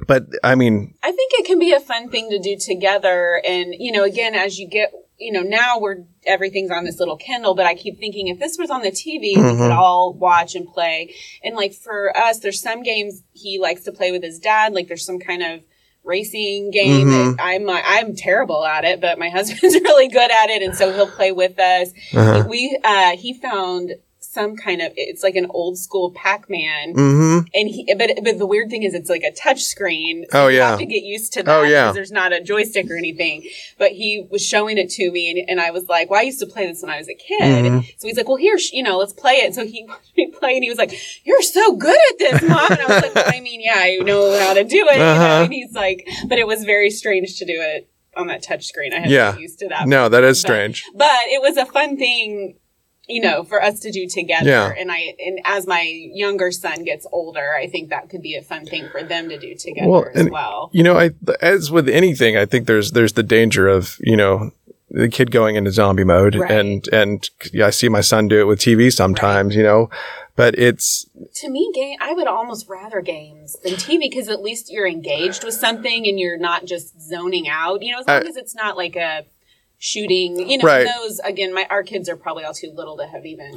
but I mean, I think it can be a fun thing to do together. And, you know, again, as you get, you know, now we're, everything's on this little Kindle, but I keep thinking if this was on the TV, we Mhm. could all watch and play. And like for us, there's some games he likes to play with his dad. Like there's some kind of racing game Mhm. I'm, I'm terrible at it, but my husband's really good at it. And so he'll play with us. uh We, uh, he found some kind of, it's like an old school Pac-Man hmm and he but but the weird thing is it's like a touch screen Oh, you yeah. have to get used to that Oh, yeah. because there's not a joystick or anything but he was showing it to me and, and i was like well i used to play this when i was a kid Mhm. so he's like well here you know let's play it so he watched me play and he was like you're so good at this mom and i was like well, i mean yeah i know how to do it Uh-huh. know and he's like but it was very strange to do it on that touch screen i had to Yeah. get used to that no, that is But- strange. but it was a fun thing you know, for us to do together. Yeah. And I, and as my younger son gets older, I think that could be a fun thing for them to do together Well, as well. You know, I as with anything, I think there's there's the danger of you know the kid going into zombie mode, Right. and and yeah, I see my son do it with TV sometimes, you know, but it's To me, game, I would almost rather games than TV because at least you're engaged with something and you're not just zoning out. You know, as long I- as it's not like a shooting, you know, Right. those, again, my, our kids are probably all too little to have even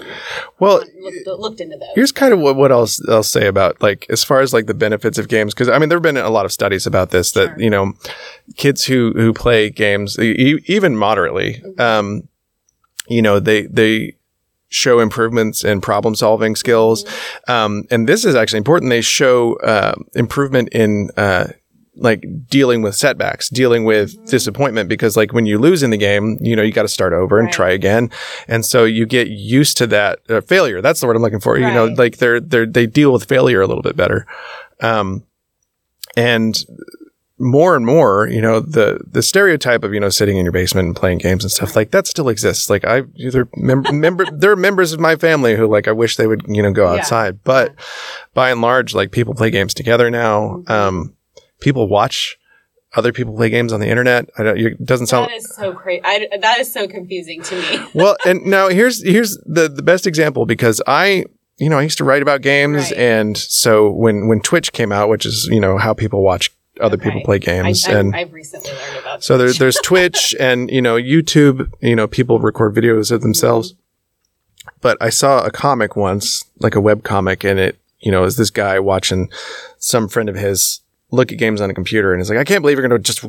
well. looked, looked into those. Here's kind of what, what else I'll say about like as far as like the benefits of games because I mean there have been a lot of studies about this that Sure. you know kids who who play games e- even moderately um you know they they show improvements in problem solving skills um and this is actually important they show uh, improvement in uh like dealing with setbacks, dealing with disappointment because like when you lose in the game, you know, you got to start over and try again. And so you get used to that uh, failure. That's the word I'm looking for. You know, like they're, they're, they deal with failure a little bit better. Um, and more and more, you know, the, the stereotype of, you know, sitting in your basement and playing games and stuff like that still exists. Like I, there, mem- member, there are members of my family who like, I wish they would, you know, go Yeah. outside, but by and large, like people play games together now. Mm-hmm. Um, people watch other people play games on the internet. I don't, it doesn't sound, that is so crazy. That is so confusing to me. well, and now here's here's the the best example because I you know I used to write about games, Right. and so when when Twitch came out, which is you know how people watch other people Okay. play I, games, I, and I've recently learned about so Twitch. there's there's Twitch and you know YouTube. You know people record videos of themselves, mm-hmm. but I saw a comic once, like a web comic, and it you know is this guy watching some friend of his look at games on a computer, and he's like, I can't believe you're going to just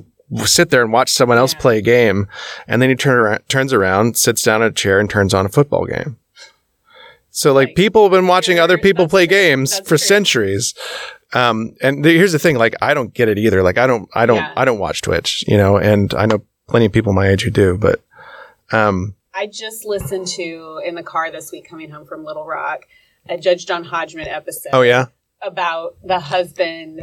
sit there and watch someone else Yeah. play a game, and then he turn around, turns around, sits down in a chair, and turns on a football game. So like Right. people have been watching other people that's play true. games That's for true. centuries. Um, and th- here's the thing, like I don't get it either. Like I don't, I don't, Yeah. I don't watch Twitch, you know, and I know plenty of people my age who do, but, um, I just listened to in the car this week coming home from Little Rock a Judge John Hodgman episode oh yeah. about the husband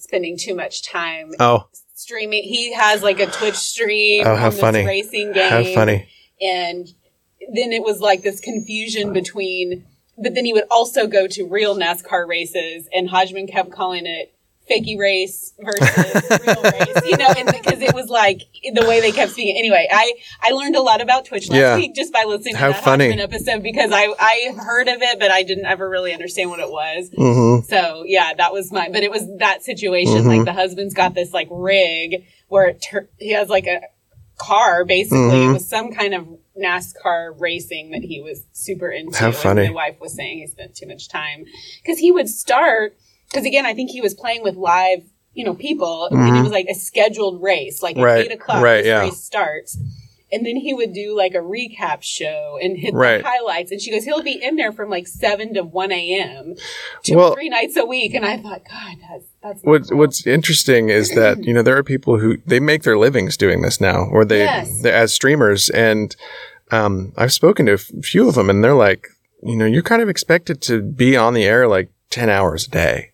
spending too much time Oh, streaming. He has like a Twitch stream Oh, how funny. racing game. how funny. And then it was like this confusion between, but then he would also go to real NASCAR races, and Hodgman kept calling it fakey race versus real race, you know, because it was like the way they kept speaking. Anyway, I I learned a lot about Twitch last Yeah. week just by listening How to that funny. Episode because I I heard of it, but I didn't ever really understand what it was. hmm So yeah, that was my. But it was that situation. Mhm. Like the husband's got this like rig where it tur- he has like a car. Basically, Mhm. it was some kind of NASCAR racing that he was super into. How funny. And my wife was saying he spent too much time because he would start. Because again, I think he was playing with live, you know, people, and Mhm. it was like a scheduled race. Like at Right, eight o'clock, right, this yeah. race starts. And then he would do like a recap show and hit Right. the highlights. And she goes, he'll be in there from like seven to one a.m. two Well- or three nights a week. And I thought, God, that's that's What cool. What's interesting is that you know there are people who they make their livings doing this now, or they, Yes. as streamers, and um, I've spoken to a few of them, and they're like, you know, you're kind of expected to be on the air like ten hours a day,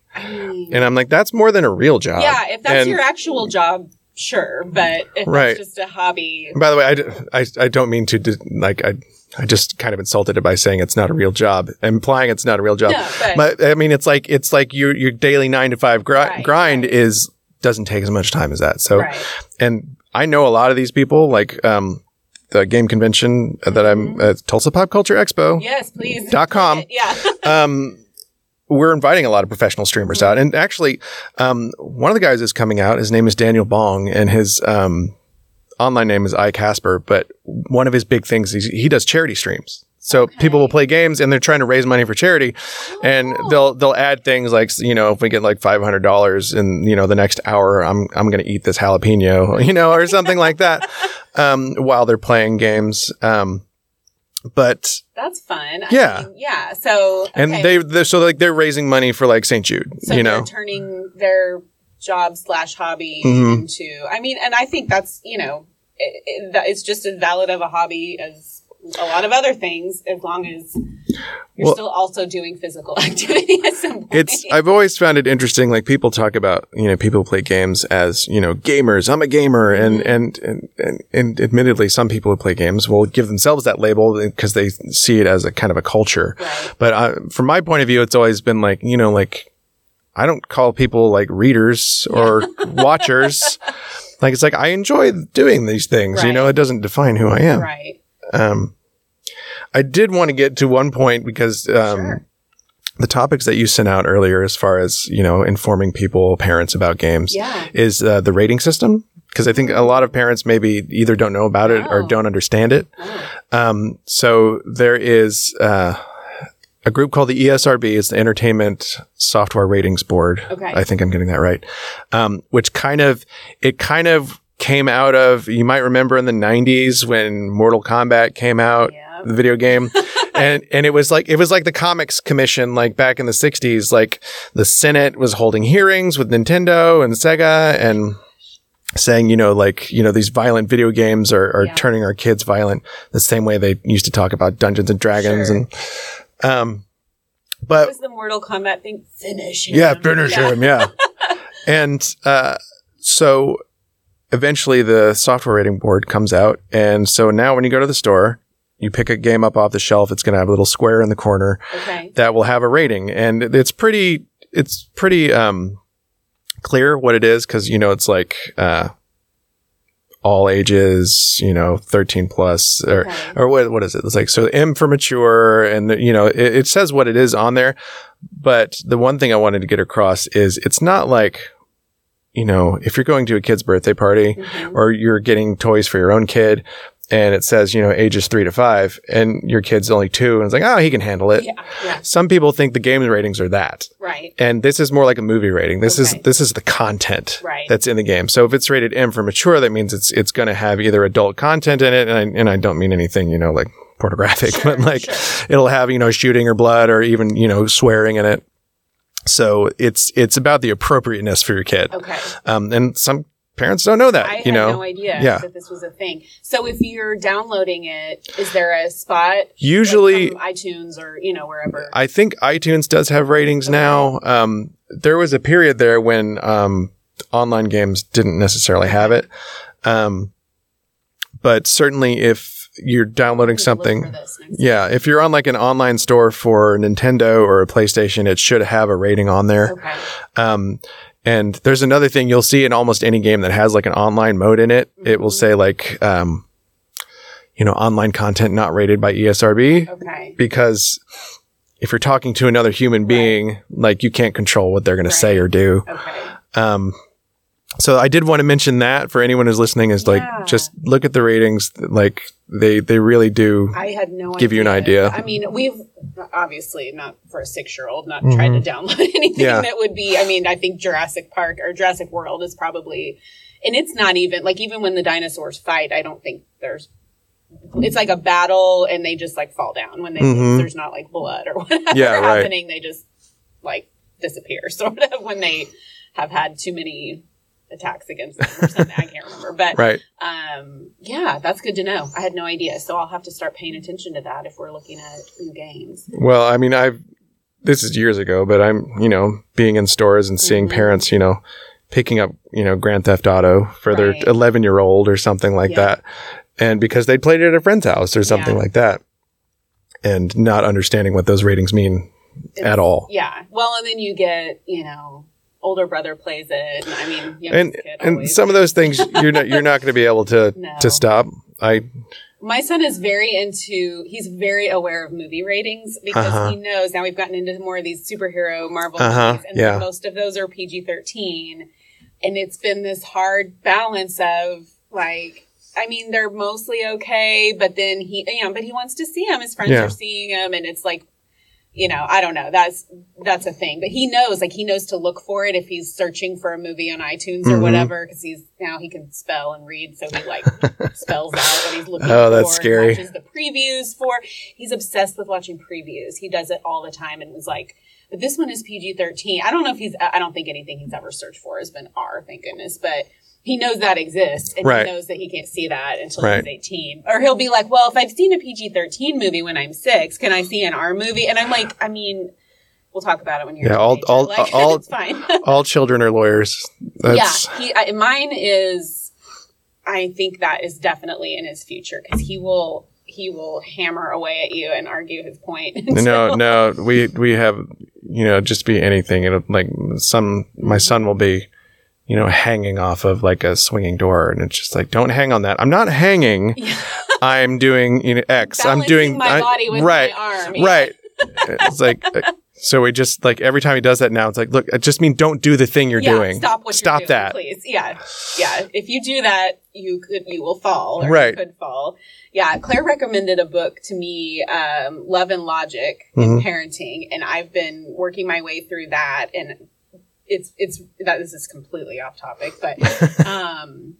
mean, and I'm like, that's more than a real job. yeah, if that's And- your actual job, sure. But if Right. just a hobby, By the way, I, I, I don't mean to like I I just kind of insulted it by saying it's not a real job, implying it's not a real job. no, but, But I mean, it's like it's like your your daily nine to five gri- Right, grind right. is doesn't take as much time as that. So, right. and I know a lot of these people, like um, the game convention that I'm at Tulsa Pop Culture Expo. Yes, please. Dot com. Yeah. Um, we're inviting a lot of professional streamers out, and actually, um, one of the guys is coming out. His name is Daniel Bong, and his um, online name is iCasper. But one of his big things is he does charity streams. So people will play games and they're trying to raise money for charity, and they'll they'll add things like you know if we get like five hundred dollars in you know the next hour, I'm I'm going to eat this jalapeno, you know, or something like that, um, while they're playing games. Um, but That's fun. I Yeah. mean, yeah. So and they they're, so like they're raising money for like St. Jude, so you they're know. turning their job slash hobby Mhm. into. I mean, and I think that's you know, it, it, that it's just as valid of a hobby as a lot of other things, as long as you're Well- still also doing physical activity at some point. it's I've always found it interesting. Like people talk about, you know, people play games as you know gamers. I'm a gamer, and Mm-hmm. and, and and and admittedly, some people who play games will give themselves that label because they see it as a kind of a culture. Right. But uh, from my point of view, it's always been like you know, like I don't call people like readers or watchers. Like it's like I enjoy doing these things. You know, it doesn't define who I am. Right. Um, I did want to get to one point because um, Sure. the topics that you sent out earlier, as far as you know, informing people, parents about games, Yeah. is uh, the rating system. Because I think a lot of parents maybe either don't know about it or Oh. don't understand it. Oh. Um, so there is uh, a group called the ESRB, it's the Entertainment Software Ratings Board. Okay. I think I'm getting that right. Um, which kind of it kind of came out of you might remember in the 90s when Mortal Kombat came out, Yeah. the video game. and and it was like it was like the comics commission like back in the 60s like the Senate was holding hearings with Nintendo and Sega and saying, you know, like, you know, these violent video games are, are Yeah. turning our kids violent the same way they used to talk about Dungeons and Dragons Sure. and um but was the Mortal Kombat thing? Finish him. yeah, finish him, yeah. and uh so eventually the software rating board comes out and so now when you go to the store, you pick a game up off the shelf, it's going to have a little square in the corner Okay. that will have a rating and it's pretty it's pretty um clear what it is cuz you know it's like uh all ages, you know, 13 plus or Okay. or what what is it? It's like so M for mature and you know, it, it says what it is on there, but the one thing I wanted to get across is it's not like you know, if you're going to a kid's birthday party Mhm. or you're getting toys for your own kid and it says, you know, ages 3 to 5 and your kid's only 2 and it's like, "Oh, he can handle it." Yeah. Yeah. Some people think the game ratings are that. Right. And this is more like a movie rating. This Okay. is this is the content Right. that's in the game. So if it's rated M for mature, that means it's it's going to have either adult content in it, and I, and I don't mean anything you know like pornographic, Sure, but like sure. it'll have you know shooting or blood or even you know swearing in it. So it's it's about the appropriateness for your kid. Okay. Um, and some parents don't know that. I you know, no idea Yeah. that this was a thing. So if you're downloading it, is there a spot like, usually from iTunes or you know wherever? I think iTunes does have ratings now. Um, there was a period there when um, online games didn't necessarily have it. Um, but certainly, if you're downloading something, for this next yeah, if you're on like an online store for Nintendo or a PlayStation, it should have a rating on there. Okay. Um, and there's another thing you'll see in almost any game that has like an online mode in it. It will Mhm. say like, um, you know, online content not rated by ESRB Okay. because if you're talking to another human being, like you can't control what they're going to say or do. Okay. Um, so I did want to mention that for anyone who's listening is like Yeah. just look at the ratings. Like they they really do. I had no Give you an idea. I mean, we've obviously not for a six year old, not trying to download anything Mm-hmm. Yeah. that would be. I mean, I think Jurassic Park or Jurassic World is probably, and it's not even like even when the dinosaurs fight, I don't think there's. It's like a battle, and they just like fall down when they. Mhm. There's not like blood or whatever Yeah, right. happening. They just like disappear, sort of, when they have had too many attacks against them or something. I can't remember, but Right. um, yeah, that's good to know. I had no idea, so I'll have to start paying attention to that if we're looking at new games. Well, I mean, I've this is years ago, but I'm you know being in stores and seeing Mhm. parents, you know, picking up you know Grand Theft Auto for Right. their 11 year old or something like Yeah. that, and because they played it at a friend's house or something Yeah. like that, and not understanding what those ratings mean It's- at all. Yeah. Well, and then you get, you know, older brother plays it. And, I mean, and kid and always. some of those things you're not you're not going to be able to No. to stop. I My son is very into, he's very aware of movie ratings because Uh-huh. he knows now we've gotten into more of these superhero Marvel Uh-huh, movies and yeah. most of those are PG 13. And it's been this hard balance of like, I mean, they're mostly okay, but then he, you know, but he wants to see them. His friends Yeah. are seeing him and it's like, you know, I don't know. That's, that's a thing, but he knows, like he knows to look for it if he's searching for a movie on iTunes or Mhm. whatever, cause he's, now he can spell and read. So he like spells out what he's looking Oh, for. Oh, that's scary. Watches the previews for. He's obsessed with watching previews. He does it all the time and was like, but this one is PG thirteen. I don't know if he's. I don't think anything he's ever searched for has been R. Thank goodness, but. He knows that exists, and Right. he knows that he can't see that until Right. he's eighteen. Or he'll be like, "Well, if I've seen a PG thirteen movie when I'm six, can I see an R movie?" And I'm like, "I mean, We'll talk about it when you're. Yeah, all- all- like, all-. All children are lawyers. That's, yeah, he, I, mine is. I think that is definitely in his future because he will he will hammer away at you and argue his point. No, no, we we have you know just be anything. It'll like some my son will be you know hanging off of like a swinging door, and it's just like don't hang on that. I'm not hanging. I'm doing you know X. I'm doing my I- body with right, my arm. yeah. right. it's like uh, so we just like every time he does that now, it's like look, I just mean don't do the thing you're Yeah, doing. Stop what Stop doing, that. please. Yeah, yeah. If you do that, you could you will fall. Or Right. You could fall. Yeah. Claire recommended a book to me, um, Love and Logic Mhm. in Parenting, and I've been working my way through that, and it's it's that this is completely off topic, but um.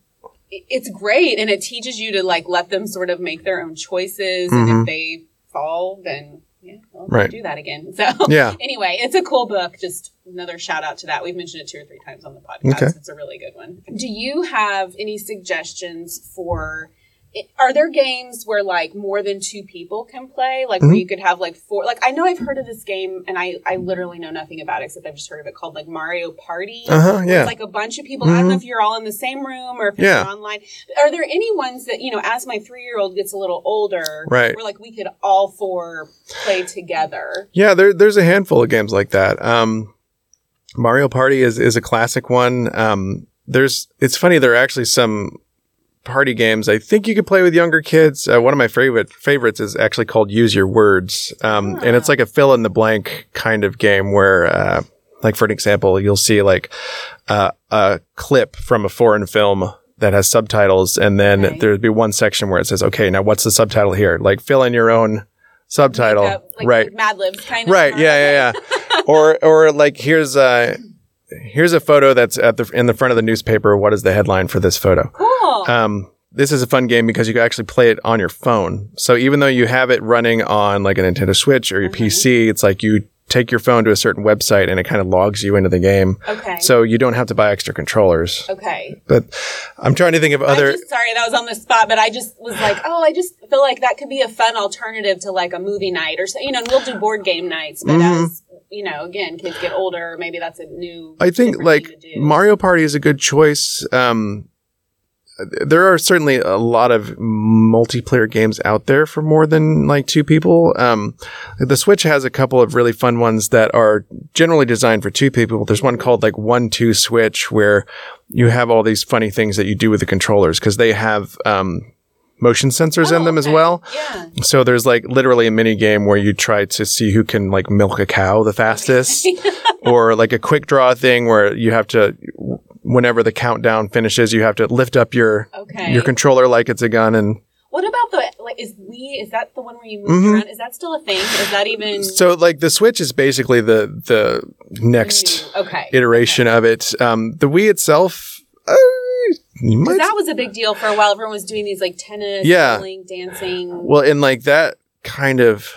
It's great, and it teaches you to like let them sort of make their own choices, and Mhm. if they fall, then yeah, well, Right. do that again. So Yeah. anyway, it's a cool book. Just another shout out to that. We've mentioned it two or three times on the podcast. Okay. It's a really good one. Do you have any suggestions for? Are there games where like more than two people can play? Like where Mhm. you could have like four? Like I know I've heard of this game, and I I literally know nothing about it except I've just heard of it called like Mario Party. Uh huh. Yeah. It's like a bunch of people. I don't know Mhm. if you're all in the same room or if Yeah. it's online. Are there any ones that, you know, as my three year old gets a little older, Right. where like we could all four play together? Yeah, there, there's a handful of games like that. Um, Mario Party is, is a classic one. Um, there's, it's funny, there are actually some party games I think you could play with younger kids. Uh, one of my favorite favorites is actually called Use Your Words. Um, and it's like a fill in the blank kind of game where, uh, like for an example, you'll see like, uh, a clip from a foreign film that has subtitles and then Okay. there'd be one section where it says, okay, now what's the subtitle here? Like fill in your own subtitle. Like, uh, like right. Mad Libs kind of. Right. Yeah. Yeah. Yeah. or or like here's a here's a photo that's at the in the front of the newspaper. What is the headline for this photo? Cool. Um, this is a fun game because you can actually play it on your phone. So even though you have it running on like a Nintendo Switch or your Mm-hmm. PC, it's like you take your phone to a certain website and it kind of logs you into the game. okay. So you don't have to buy extra controllers. okay. But I'm trying to think of other. I just, sorry, that was on the spot, but I just was like, oh, I just feel like that could be a fun alternative to like a movie night or so. You know, and we'll do board game nights, but Mhm. as you know, again, kids get older, maybe that's a new. I think like thing to do. Mario Party is a good choice. Um, there are certainly a lot of multiplayer games out there for more than like two people. Um, the Switch has a couple of really fun ones that are generally designed for two people. There's one called like One Two Switch where you have all these funny things that you do with the controllers because they have um, motion sensors in Oh, them as well. Yeah. So there's like literally a mini game where you try to see who can like milk a cow the fastest, or like a quick draw thing where you have to, whenever the countdown finishes, you have to lift up your Okay. your controller like it's a gun. And What about the like? Is Wii? Is that the one where you move Mhm. around? Is that still a thing? Is that even so like the Switch is basically the the next new? Okay. iteration of it. Um, the Wii itself, uh, you might that was a big deal for a while. Everyone was doing these like tennis, Yeah. bowling, dancing. Well, and like that kind of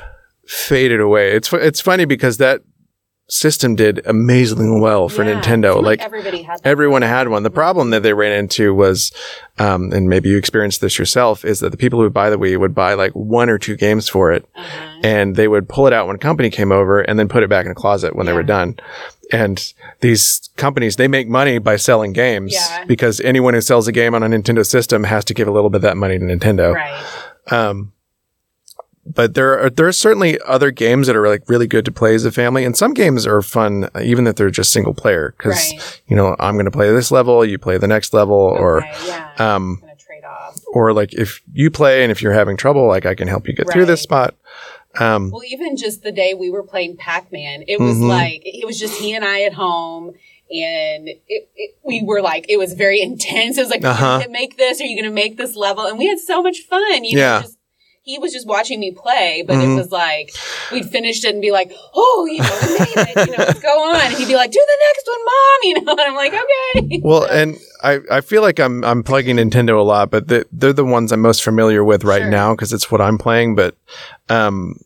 faded away. It's it's funny because that system did amazingly well for Yeah, Nintendo. Like everybody had everyone had one. The problem that they ran into was, um, and maybe you experienced this yourself, is that the people who would buy the Wii would buy like one or two games for it, Uh-huh. and they would pull it out when company came over and then put it back in a closet when they were done. And these companies, they make money by selling games Yeah. because anyone who sells a game on a Nintendo system has to give a little bit of that money to Nintendo. Right. Um, but there are there are certainly other games that are like really good to play as a family, and some games are fun even if they're just single player because Right. you know I'm going to play this level, you play the next level, or yeah. um, or like if you play and if you're having trouble, like I can help you get through this spot. Um, Well, even just the day we were playing Pac Man, it was Mhm. like it was just he and I at home, and it, it, we were like it was very intense. It was like, Uh-huh. are you gonna make this? Are you going to make this level? And we had so much fun. You Yeah. know, just, he was just watching me play, but Mhm. it was like we'd finished it and be like, "Oh, you know, we made it. You know, let's go on." And he'd be like, "Do the next one, mom." You know, and I'm like, "Okay." well, and I, I feel like I'm I'm plugging Nintendo a lot, but the, they're the ones I'm most familiar with right Sure. now because it's what I'm playing. But um,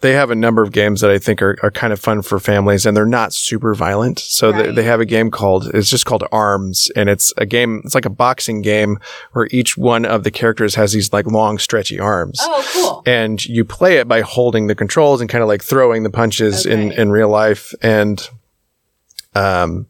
they have a number of games that I think are, are kind of fun for families and they're not super violent. So they, Right. they have a game called, it's just called Arms and it's a game, it's like a boxing game where each one of the characters has these like long stretchy arms. Oh, cool. And you play it by holding the controls and kind of like throwing the punches in, in real life. And, um,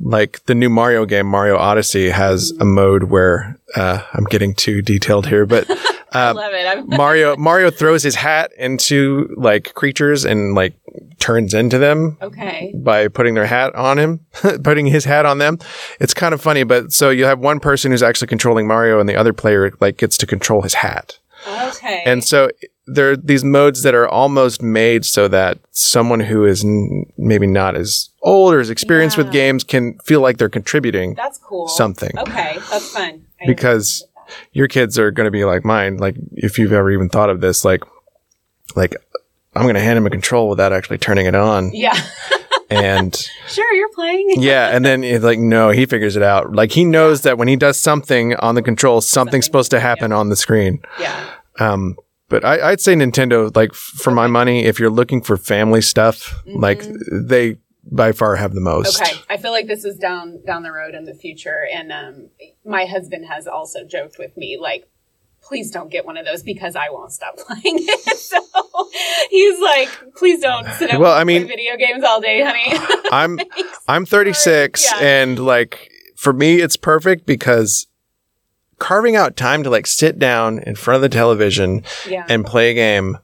like the new Mario game, Mario Odyssey has a mode where, uh, I'm getting too detailed here, but, uh, Love it. I'm, Mario Mario throws his hat into like creatures and like turns into them okay. by putting their hat on him, putting his hat on them. It's kind of funny, but so you have one person who's actually controlling Mario and the other player like gets to control his hat. Okay. And so there are these modes that are almost made so that someone who is n- maybe not as old or as experienced with games can feel like they're contributing that's cool. something Okay, that's fun. I because your kids are going to be like mine. Like if you've ever even thought of this, like, like I'm going to hand him a control without actually turning it on. Yeah. And sure, you're playing. yeah. And then it's like, no, he figures it out. Like he knows that when he does something on the control, something's supposed to happen on the screen. Yeah. Um, but I, I'd say Nintendo, like for my money, if you're looking for family stuff, like they by far have the most. Okay, I feel like this is down down the road in the future, and um, my husband has also joked with me like, "Please don't get one of those because I won't stop playing it." so he's like, "Please don't sit down Well, I mean- video games all day, honey." I'm I'm 36 Yeah. and like for me it's perfect because carving out time to like sit down in front of the television yeah, and play a game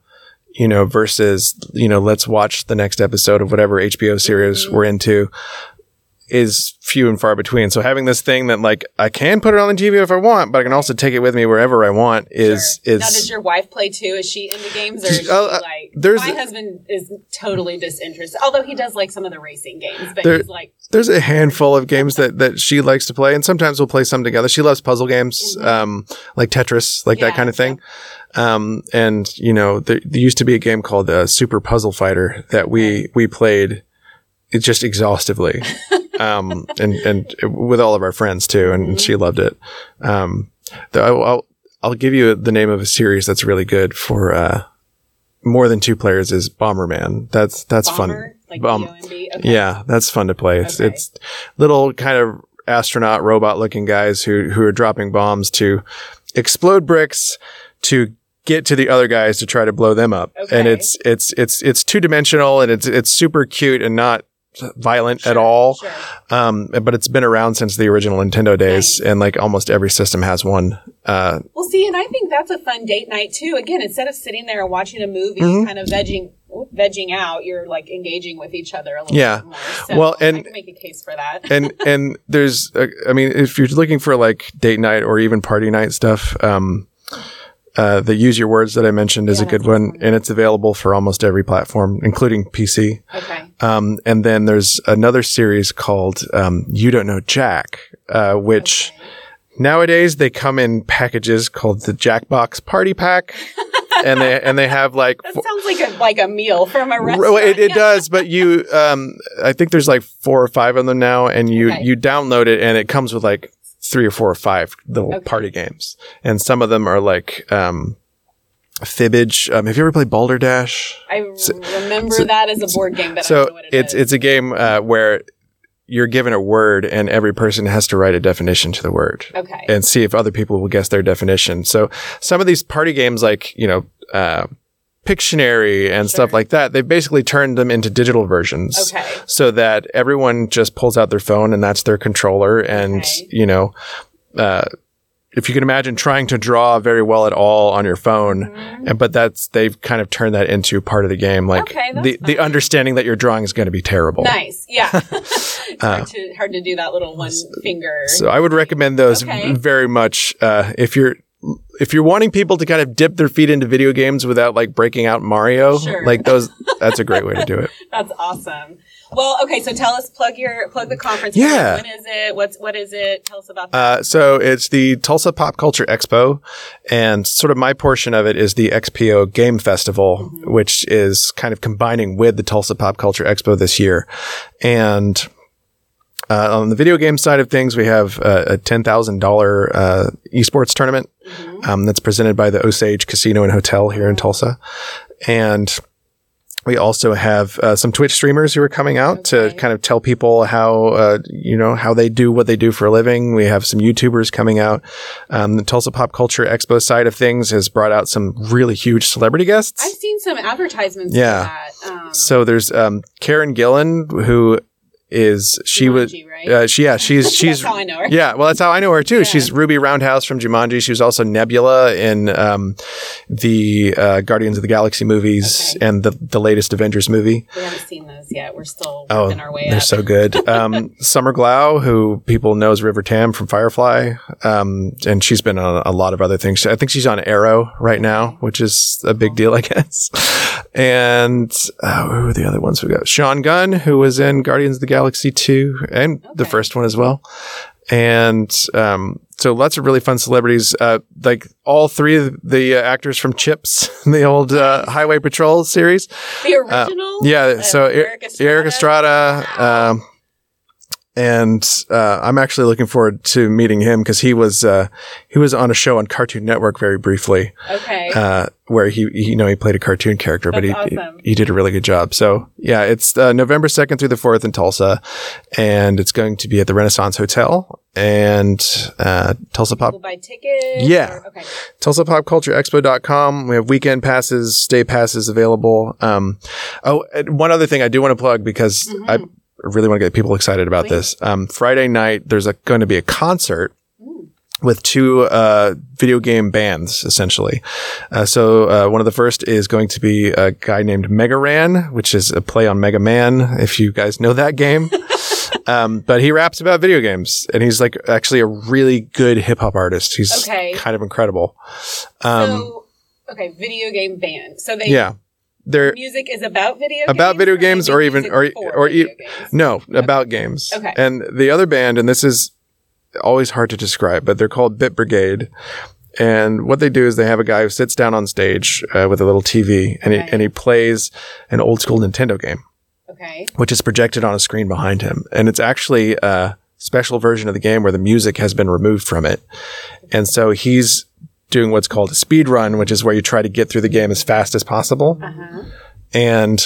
you know versus you know let's watch the next episode of whatever HBO series Mm-hmm. we're into is few and far between so having this thing that like I can put it on the TV if I want but I can also take it with me wherever I want is Sure. is now does your wife play too? Is she into games or is she Uh, uh, like? there's- my husband is totally disinterested, although he does like some of the racing games, but There- he's like, there's a handful of games that, that she likes to play, and sometimes we'll play some together. She loves puzzle games, um, like Tetris, like that Mm-hmm. Kind of thing. Um, and you know, there, there used to be a game called uh, Super Puzzle Fighter that we we played it just exhaustively, um, and and with all of our friends too, and she loved it. Um, though I, I'll I'll give you the name of a series that's really good for uh, more than two players is Bomberman. That's that's bomber, fun. like Bom- Okay. yeah, that's fun to play. It's Okay. it's little kind of astronaut robot looking guys who who are dropping bombs to explode bricks to get to the other guys to try to blow them up. And it's it's it's it's two dimensional and it's it's super cute and not violent at all. Sure. Um, but it's been around since the original Nintendo days, and like almost every system has one. Uh, Well, see, and I think that's a fun date night too. Again, instead of sitting there and watching a movie, Mm-hmm. kind of vegging, vegging out, you're like engaging with each other a little Yeah. bit more. So Well, and- make a case for that. and and there's uh, i mean if you're looking for like date night or even party night stuff um uh, the use your words that I mentioned is Yeah, a good one, and it's available for almost every platform, including PC. okay. Um, and then there's another series called um, You Don't Know Jack, uh, which nowadays they come in packages called the Jackbox Party Pack, and they and they have like That sounds like a like a meal from a restaurant. It, it does, but you, um, I think there's like four or five of them now, and you Okay. you download it, and it comes with like three or four or five little Okay. party games, and some of them are like um, Fibbage. Um, have you ever played Balderdash? I remember that as a board game, but I So don't know what it it's is. it's a game uh, where you're given a word, and every person has to write a definition to the word okay. and see if other people will guess their definition. So some of these party games, like you know, uh, Pictionary and stuff like that, they've basically turned them into digital versions, Okay. so that everyone just pulls out their phone and that's their controller, and Okay. you know. Uh, if you can imagine trying to draw very well at all on your phone, and, but that's they've kind of turned that into part of the game, like Mm-hmm. Okay, the the understanding that your drawing is going to be terrible. Nice. Yeah. it's hard, to, hard to do that little one finger. Uh, So I would recommend those Okay. very much uh, if you're if you're wanting people to kind of dip their feet into video games without like breaking out Mario, Sure. like those. That's a great way to do it. That's awesome. Well, okay, so tell us plug your plug the conference. Yeah. When is it? What's what is it? Tell us about that. Uh, so it's the Tulsa Pop Culture Expo, and sort of my portion of it is the XPO Game Festival, which is kind of combining with the Tulsa Pop Culture Expo this year. And uh, on the video game side of things, we have uh, a ten thousand dollar uh, esports tournament um, that's presented by the Osage Casino and Hotel here in Tulsa, and We also have uh, some Twitch streamers who are coming out to kind of tell people how uh, you know how they do what they do for a living. We have some YouTubers coming out. Um, the Tulsa Pop Culture Expo side of things has brought out some really huge celebrity guests. I've seen some advertisements Yeah. for that. Um, So there's um, Karen Gillan who is she was right? uh, she yeah she's she's how I know her. yeah well that's how I know her too Yeah. she's Ruby Roundhouse from Jumanji she was also Nebula in um, the uh, Guardians of the Galaxy movies Okay. and the the latest Avengers movie We haven't seen those yet. We're still oh our way they're up. so good um, Summer Glau who people know as River Tam from Firefly um, and she's been on a lot of other things I think she's on Arrow right now which is a big deal I guess and uh, who are the other ones we got? Sean Gunn, who was in Guardians of the Galaxy 2 and the first one as well. And um, so lots of really fun celebrities. Uh, like all three of the uh, actors from Chips, the old uh, Highway Patrol series. The original? Yeah, Uh, so Erik Estrada? Erik Estrada. Um, and uh, I'm actually looking forward to meeting him because he was uh, he was on a show on Cartoon Network very briefly Okay. uh, where he, he, you know, he played a cartoon character, but he, That's he he did a really good job. So yeah, it's uh, November second through the fourth in Tulsa, and it's going to be at the Renaissance Hotel and uh, Tulsa Pop People buy tickets? Yeah. or- okay. TulsaPopCultureExpo.com. We have weekend passes, day passes available. Um, oh, one other thing I do want to plug because I really want to get people excited about this. Um, Friday night, there's a, going to be a concert with two uh, video game bands, essentially. Uh, so uh, one of the first is going to be a guy named Mega Ran, which is a play on Mega Man, if you guys know that game. um, but he raps about video games, and he's like actually a really good hip hop artist. He's Okay. kind of incredible. Um, so, okay, video game band. So they yeah, they're music is about video games? About video games make or even- or- or e- games? no about games. Okay. And the other band, and this is always hard to describe, but they're called Bit Brigade. And what they do is they have a guy who sits down on stage uh, with a little TV, and Okay. he and he plays an old school Nintendo game, Okay. which is projected on a screen behind him, and it's actually a special version of the game where the music has been removed from it, and so he's doing what's called a speed run, which is where you try to get through the game as fast as possible. Uh-huh. And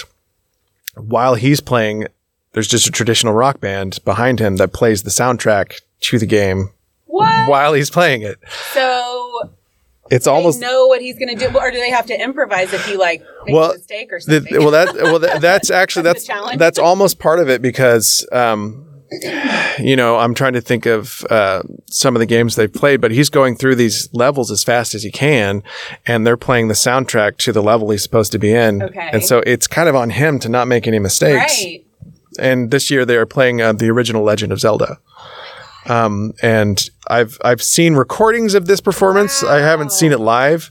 while he's playing, there's just a traditional rock band behind him that plays the soundtrack to the game What? while he's playing it. So It's they almost know what he's going to do, or do they have to improvise if he like makes Well, a mistake or the, something? well that well that, that's actually That's that's that's almost part of it because um you know I'm trying to think of uh, some of the games they've played, but he's going through these levels as fast as he can, and they're playing the soundtrack to the level he's supposed to be in, Okay. and so it's kind of on him to not make any mistakes. right. and this year they are playing uh, the original Legend of Zelda. Um, and I've I've seen recordings of this performance. I haven't seen it live,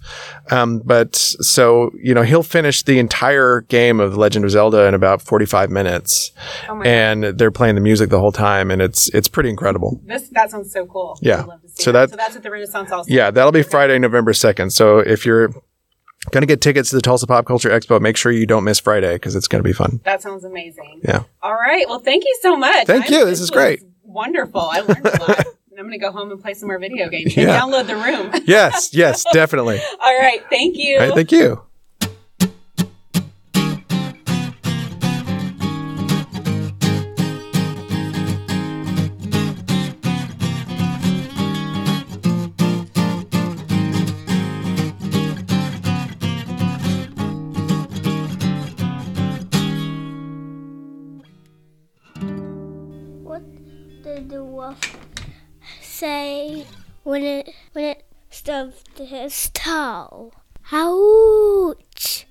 um, but so you know he'll finish the entire game of Legend of Zelda in about forty five minutes, Oh my and they're playing the music the whole time, and it's it's pretty incredible. This that sounds so cool. Yeah. To So that. that- so that's at the Renaissance also. Yeah, that'll be Friday, November second. So if you're gonna get tickets to the Tulsa Pop Culture Expo, make sure you don't miss Friday because it's gonna be fun. That sounds amazing. Yeah. All right. Well, thank you so much. Thank you. This is great. Wonderful. I learned a lot. And I'm going to go home and play some more video games and Yeah. download the room. Yes, yes, definitely. All right. Thank you. Right, thank you. When it when it stubbed his toe? Out!